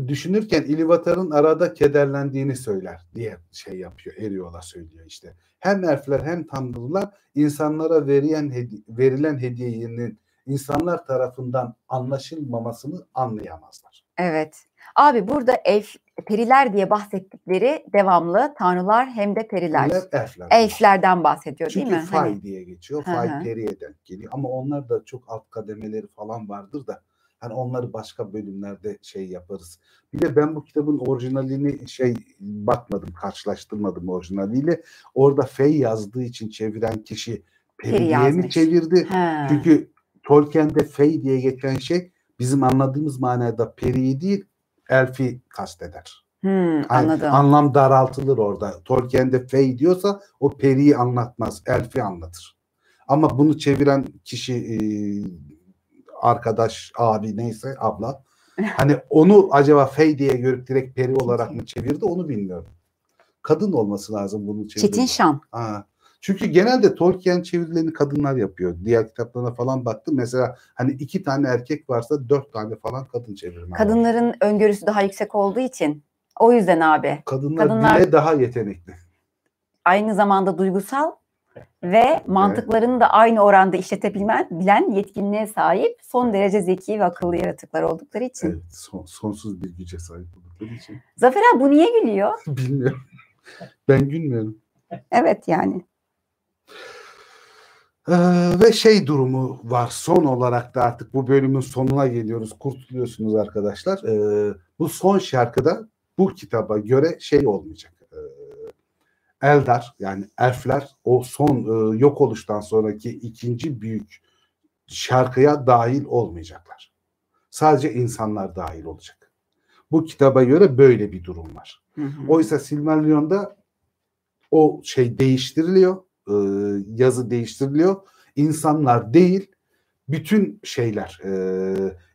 düşünürken İlivatar'ın arada kederlendiğini söyler diye şey yapıyor. Eriola söylüyor işte. Hem elfler hem tanrılar insanlara verilen, hedi- verilen hediyenin insanlar tarafından anlaşılmamasını anlayamazlar. Evet. Abi burada elf, periler diye bahsettikleri devamlı tanrılar hem de periler. Eller elfler. Elflerden bahsediyor Çünkü değil mi? fay Hani, diye geçiyor. Fay hı. periye denk geliyor. Ama onlar da çok alt kademeleri falan vardır da hani onları başka bölümlerde şey yaparız. Bir de ben bu kitabın orijinalini şey bakmadım, karşılaştırmadım orijinaliyle. Orada Fey yazdığı için çeviren kişi Peri Peri diye mi çevirdi? Ha. Çünkü Tolkien'de Fey diye geçen şey bizim anladığımız manada periyi değil elfi kasteder. Hmm, Yani anladım. anlam daraltılır orada. Tolkien'de fey diyorsa o periyi anlatmaz, elfi anlatır. Ama bunu çeviren kişi e, arkadaş, abi neyse abla. *laughs* Hani onu acaba fey diye görüp direkt peri olarak mı çevirdi onu bilmiyorum. Kadın olması lazım bunu çeviren. Çetin Şan. Ha. Çünkü genelde Tolkien çevirilerini kadınlar yapıyor. Diğer kitaplarına falan baktım. Mesela hani iki tane erkek varsa dört tane falan kadın çevirmen var. Kadınların öngörüsü daha yüksek olduğu için. O yüzden abi. Kadınlar, kadınlar- bile daha yetenekli. Aynı zamanda duygusal ve mantıklarını da aynı oranda işletebilen bilen yetkinliğe sahip son derece zeki ve akıllı yaratıklar oldukları için. Evet, son- sonsuz bir güce sahip oldukları için. Zafer abi bu niye gülüyor? *laughs* Bilmiyorum. Ben gülmüyorum. Evet yani. Ee, ve şey durumu var. Son olarak da artık bu bölümün sonuna geliyoruz. Kurtuluyorsunuz arkadaşlar. Ee, bu son şarkıda bu kitaba göre şey olmayacak. Eldar yani elfler o son e, yok oluştan sonraki ikinci büyük şarkıya dahil olmayacaklar. Sadece insanlar dahil olacak. Bu kitaba göre böyle bir durum var. Hı hı. Oysa Silmarillion'da o şey değiştiriliyor. e, yazı değiştiriliyor. İnsanlar değil bütün şeyler e,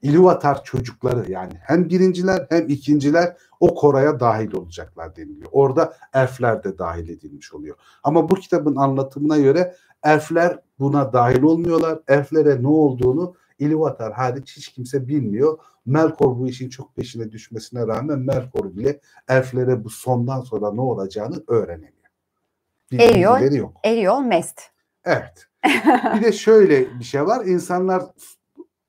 İluvatar çocukları yani hem birinciler hem ikinciler o koraya dahil olacaklar deniliyor. Orada elfler de dahil edilmiş oluyor. Ama bu kitabın anlatımına göre elfler buna dahil olmuyorlar. Elflere ne olduğunu İluvatar hariç hiç kimse bilmiyor. Melkor bu işin çok peşine düşmesine rağmen Melkor bile elflere bu sondan sonra ne olacağını öğrenemiyor. Bir Eriyor. bilgileri yok. Eriol Mest. Evet. Bir de şöyle bir şey var. İnsanlar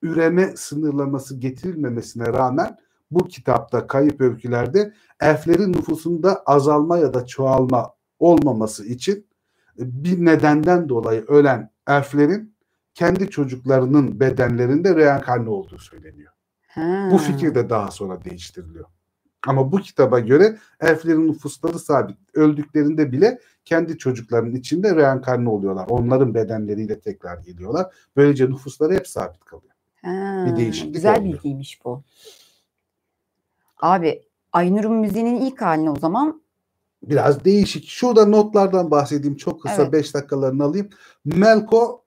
üreme sınırlaması getirilmemesine rağmen bu kitapta kayıp öykülerde elflerin nüfusunda azalma ya da çoğalma olmaması için bir nedenden dolayı ölen elflerin kendi çocuklarının bedenlerinde reenkarne olduğu söyleniyor. Ha. Bu fikir de daha sonra değiştiriliyor. Ama bu kitaba göre elflerin nüfusları sabit. Öldüklerinde bile kendi çocuklarının içinde reenkarne oluyorlar. Onların bedenleriyle tekrar geliyorlar. Böylece nüfusları hep sabit kalıyor. Ha, bir değişiklik Güzel olmuyor. bilgiymiş bu. Abi Aynur'un müziğinin ilk halini o zaman Biraz değişik. Şurada notlardan bahsedeyim. Çok kısa Evet. 5 dakikalarını alayım. Melko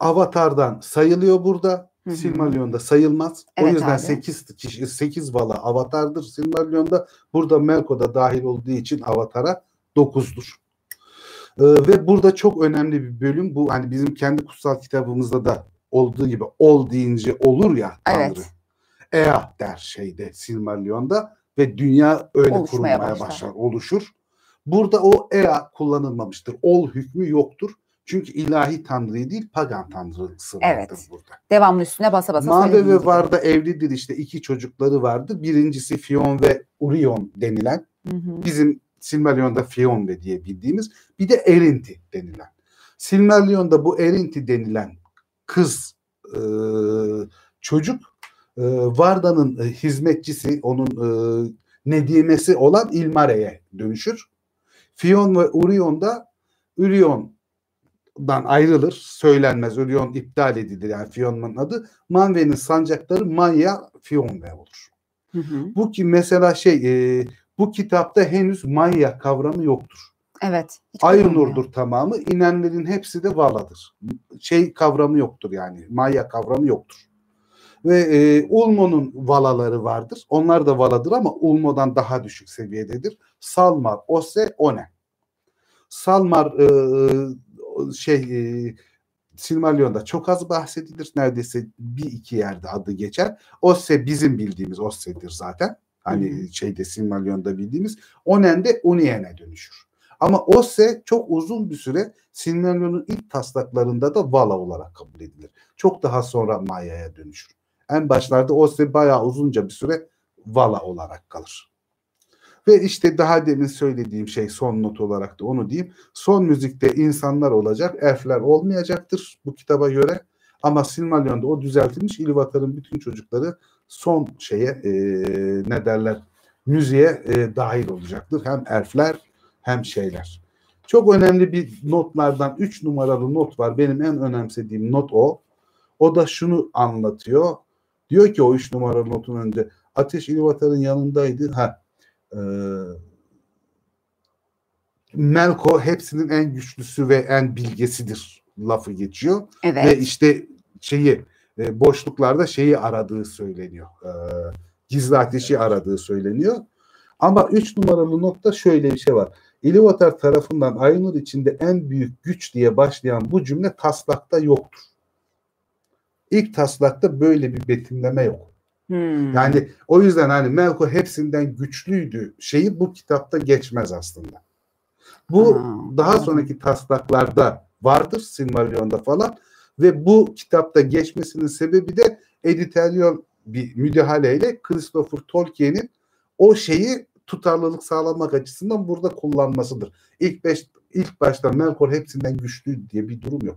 Avatar'dan sayılıyor burada. Hı hı. Silmarillion'da sayılmaz. Evet o yüzden abi. 8 kişi 8 vala Avatar'dır Silmarillion'da. Burada Melko da dahil olduğu için Avatar'a 9'dur. Ee, ve burada çok önemli bir bölüm bu hani bizim kendi kutsal kitabımızda da olduğu gibi ol deyince olur ya Tanrı. Evet. Ea der şeyde Silmarillion'da ve dünya öyle Oluşmaya kurulmaya başlar. başlar, oluşur. Burada o Ea kullanılmamıştır. Ol hükmü yoktur. Çünkü ilahi tanrıyı değil pagan tanrısı vardır Evet. burada. devamlı üstüne basa basa Mave ve. Varda evlidir işte iki çocukları vardı. Birincisi Fion ve Urion denilen Hı hı. bizim Silmarillion'da Fionn diye bildiğimiz bir de Erinti denilen. Silmarillion'da bu Erinti denilen kız e, çocuk e, Varda'nın e, hizmetçisi, onun e, nedimesi olan Ilmare'ye dönüşür. Fionn ve Urion da Urion'dan ayrılır. Söylenmez. Urion iptal edilir. Yani Fionn'un adı. Manwe'nin sancakları Manya Fionn olur. Hı hı. Bu ki mesela şey e, bu kitapta henüz Maya kavramı yoktur. Evet. Aynur'dur tamamı. İnenlerin hepsi de Vala'dır. Şey kavramı yoktur yani. Maya kavramı yoktur. Ve e, Ulmo'nun Valaları vardır. Onlar da Vala'dır ama Ulmo'dan daha düşük seviyededir. Salmar, Ose, One. Salmar e, şey e, Silmarillion'da çok az bahsedilir. Neredeyse bir iki yerde adı geçer. Osse bizim bildiğimiz Osse'dir zaten. Hani hı. şeyde Silmarillion'da bildiğimiz. Onen de Unien'e dönüşür. Ama Osse çok uzun bir süre Silmarillion'un ilk taslaklarında da Vala olarak kabul edilir. Çok daha sonra Maya'ya dönüşür. En başlarda Osse bayağı uzunca bir süre Vala olarak kalır. Ve işte daha demin söylediğim şey son not olarak da onu diyeyim. Son müzikte insanlar olacak, elfler olmayacaktır bu kitaba göre. Ama Silmarillion'da o düzeltilmiş İlúvatar'ın bütün çocukları son şeye e, ne derler müziğe e, dahil olacaktır. Hem elfler hem şeyler. Çok önemli bir notlardan 3 numaralı not var. Benim en önemsediğim not o. O da şunu anlatıyor. Diyor ki o 3 numaralı notun önünde Ateş İlúvatar'ın yanındaydı. Ha, e, Melko hepsinin en güçlüsü ve en bilgesidir lafı geçiyor. Evet. Ve işte şeyi e, boşluklarda şeyi aradığı söyleniyor. E, gizli ateşi aradığı söyleniyor. Ama üç numaralı nokta şöyle bir şey var. İlúvatar tarafından Aynur içinde en büyük güç diye başlayan bu cümle taslakta yoktur. İlk taslakta böyle bir betimleme yok. Hmm. Yani o yüzden hani Melko hepsinden güçlüydü şeyi bu kitapta geçmez aslında. Bu Ha, daha sonraki taslaklarda vardır Silmarillion'da falan ve bu kitapta geçmesinin sebebi de editoryal bir müdahaleyle Christopher Tolkien'in o şeyi tutarlılık sağlamak açısından burada kullanmasıdır. İlk beş, ilk başta Melkor hepsinden güçlü diye bir durum yok.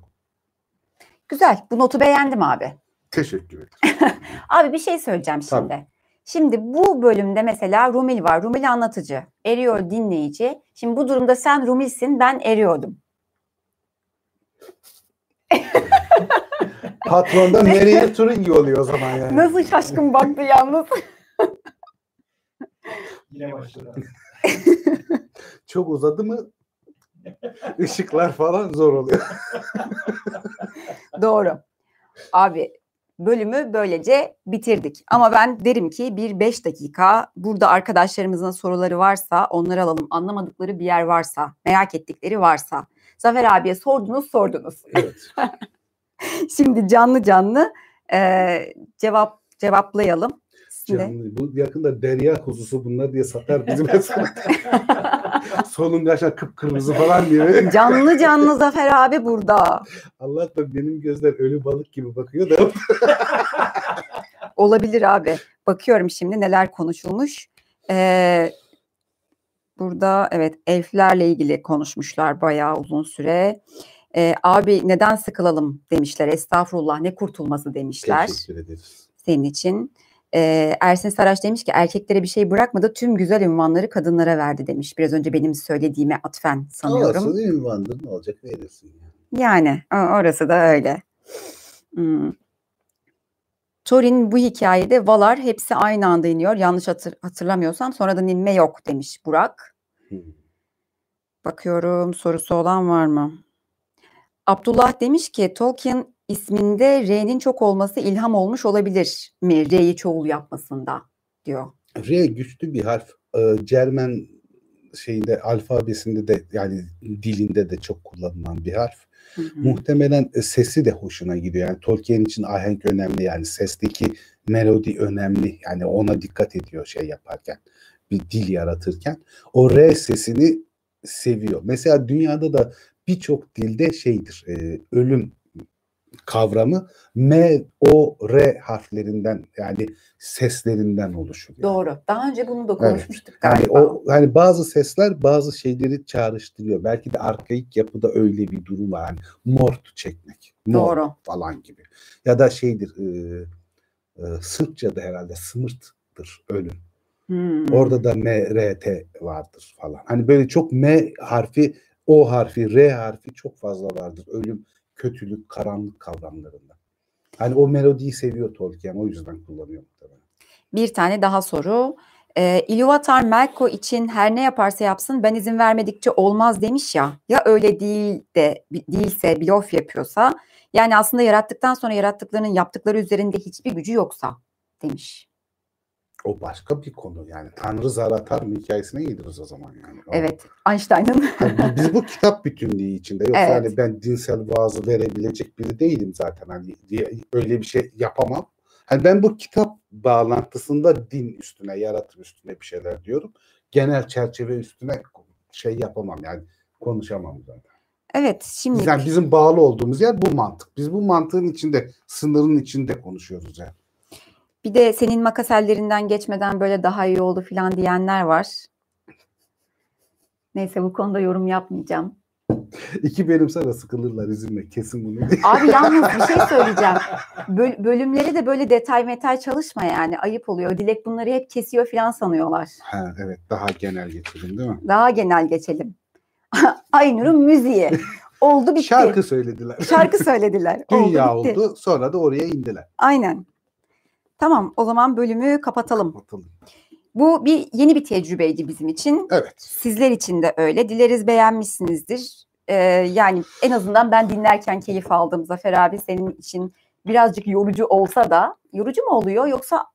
Güzel. Bu notu beğendim abi. Teşekkür ederim. *laughs* Abi bir şey söyleyeceğim şimdi. Tabii. Şimdi bu bölümde mesela Rumil var. Rumil anlatıcı. Eriyor dinleyici. Şimdi bu durumda sen Rumil'sin ben eriyordum. *laughs* Patronda Maria Turingi oluyor o zaman yani. Nasıl şaşkın baktı yalnız. *laughs* Yine başladı. *laughs* Çok uzadı mı ışıklar falan zor oluyor. *laughs* Doğru. Abi bölümü böylece bitirdik. Ama ben derim ki bir beş dakika burada arkadaşlarımızın soruları varsa onları alalım. Anlamadıkları bir yer varsa, merak ettikleri varsa. Zafer abiye sordunuz sordunuz. Evet. *laughs* Şimdi canlı canlı e, cevap cevaplayalım. Şimdi. Canlı. Bu yakında derya kuzusu bunlar diye satar bizim *laughs* hesabı. *laughs* Solungaçlar kıpkırmızı falan diye. Canlı canlı Zafer abi burada. Allah da benim gözler ölü balık gibi bakıyor da. Olabilir abi. Bakıyorum şimdi neler konuşulmuş. Ee, burada evet elflerle ilgili konuşmuşlar bayağı uzun süre. Ee, abi neden sıkılalım demişler. Estağfurullah ne kurtulması demişler. Teşekkür ederiz. Senin için. Ee, Ersin Saraç demiş ki erkeklere bir şey bırakmadı tüm güzel ünvanları kadınlara verdi demiş. Biraz önce benim söylediğime atfen sanıyorum. Olsun ünvandır ne olacak verirsin. Yani. Orası da öyle. Hmm. Thorin bu hikayede Valar hepsi aynı anda iniyor. Yanlış hatır- hatırlamıyorsam sonradan inme yok demiş Burak. Hı. Bakıyorum sorusu olan var mı? Abdullah demiş ki Tolkien isminde R'nin çok olması ilham olmuş olabilir mi? R'yi çoğul yapmasında diyor. R güçlü bir harf. Ee, Cermen şeyinde alfabesinde de yani dilinde de çok kullanılan bir harf. Hı hı. Muhtemelen e, sesi de hoşuna gidiyor. Yani Tolkien için ahenk önemli yani sesteki melodi önemli. Yani ona dikkat ediyor şey yaparken bir dil yaratırken. O R sesini seviyor. Mesela dünyada da birçok dilde şeydir e, ölüm kavramı M, O, R harflerinden yani seslerinden oluşur. yani. Doğru. Daha önce bunu da Evet. konuşmuştuk Yani galiba. o hani bazı sesler bazı şeyleri çağrıştırıyor. Belki de arkaik yapıda öyle bir durum var. Yani mort çekmek. Mort Doğru. falan gibi. Ya da şeydir e, e, Sırpça'da herhalde sımırttır ölüm. Hmm. Orada da M, R, T vardır falan. Hani böyle çok M harfi, O harfi, R harfi çok fazla vardır. Ölüm, kötülük, karanlık kavramlarında. Hani o melodiyi seviyor Tolkien. O yüzden kullanıyor muhtemelen. Bir tane daha soru. Ee, Ilúvatar Melko için her ne yaparsa yapsın ben izin vermedikçe olmaz demiş ya. Ya öyle değil de değilse blof yapıyorsa yani aslında yarattıktan sonra yarattıklarının yaptıkları üzerinde hiçbir gücü yoksa demiş. O başka bir konu yani. Tanrı zar atar mı hikayesine geliriz o zaman yani. O- Evet Einstein'ın *laughs* bu- biz bu kitap bütünlüğü içinde yoksa Evet. hani ben dinsel vaazı verebilecek biri değilim zaten hani diye- öyle bir şey yapamam. Hani ben bu kitap bağlantısında din üstüne, yaratım üstüne bir şeyler diyorum. Genel çerçeve üstüne şey yapamam yani konuşamam zaten. evet şimdi Yani bizim bağlı olduğumuz yer bu mantık. Biz bu mantığın içinde, sınırın içinde konuşuyoruz yani. Bir de senin makasellerinden geçmeden böyle daha iyi oldu filan diyenler var. Neyse bu konuda yorum yapmayacağım. İki bölüm sonra sıkılırlar izinle kesin bunu. *laughs* Abi yalnız bir şey *laughs* söyleyeceğim. Böl- bölümleri de böyle detay metay çalışma yani. Ayıp oluyor. Dilek bunları hep kesiyor falan sanıyorlar. ha, evet daha genel getirin değil mi? Daha genel geçelim. *laughs* Aynur'un müziği. Oldu bitti. Şarkı söylediler. Şarkı söylediler. Dünya oldu, bitti. oldu. Sonra da oraya indiler. Aynen. Tamam o zaman bölümü kapatalım. Kapatalım. Bu bir yeni bir tecrübeydi bizim için. Evet. Sizler için de öyle. Dileriz beğenmişsinizdir. Ee, yani en azından ben dinlerken keyif aldım. Zafer abi senin için birazcık yorucu olsa da yorucu mu oluyor yoksa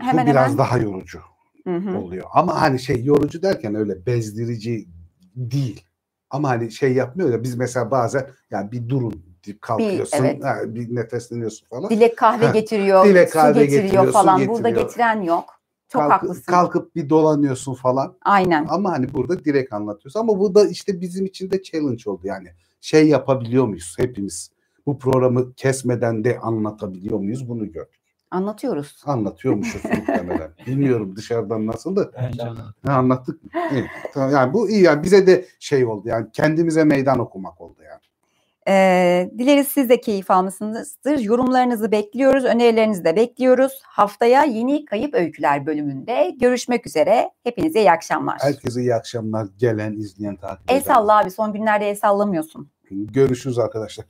hemen Bu biraz hemen daha yorucu Hı hı. oluyor. Ama hani şey yorucu derken öyle bezdirici değil. Ama hani şey yapmıyor ya biz mesela bazen yani bir durun deyip kalkıyorsun, evet. ha, bir nefesleniyorsun falan. Dilek kahve Ha, getiriyor, Dilek kahve su getiriyor falan. Burada getiriyor. getiren yok. Çok Kalk- haklısın. Kalkıp bir dolanıyorsun falan. Aynen. Ama hani burada direkt anlatıyorsun. Ama bu da işte bizim için de challenge oldu. Yani şey yapabiliyor muyuz hepimiz? Bu programı kesmeden de anlatabiliyor muyuz? Bunu gördük. Anlatıyoruz. Anlatıyormuşuz *laughs* muhtemelen. Bilmiyorum dışarıdan nasıl da. Bence. Ha, anlattık mı? İyi. Tamam, Yani bu iyi. Yani bize de şey oldu. Yani kendimize meydan okumak oldu yani. Ee, dileriz siz de keyif almışsınızdır. Yorumlarınızı bekliyoruz, önerilerinizi de bekliyoruz. Haftaya yeni Kayıp Öyküler bölümünde görüşmek üzere. Hepinize iyi akşamlar. Herkese iyi akşamlar. Gelen, izleyen, takip El eden. salla abi son günlerde el sallamıyorsun. Görüşürüz arkadaşlar.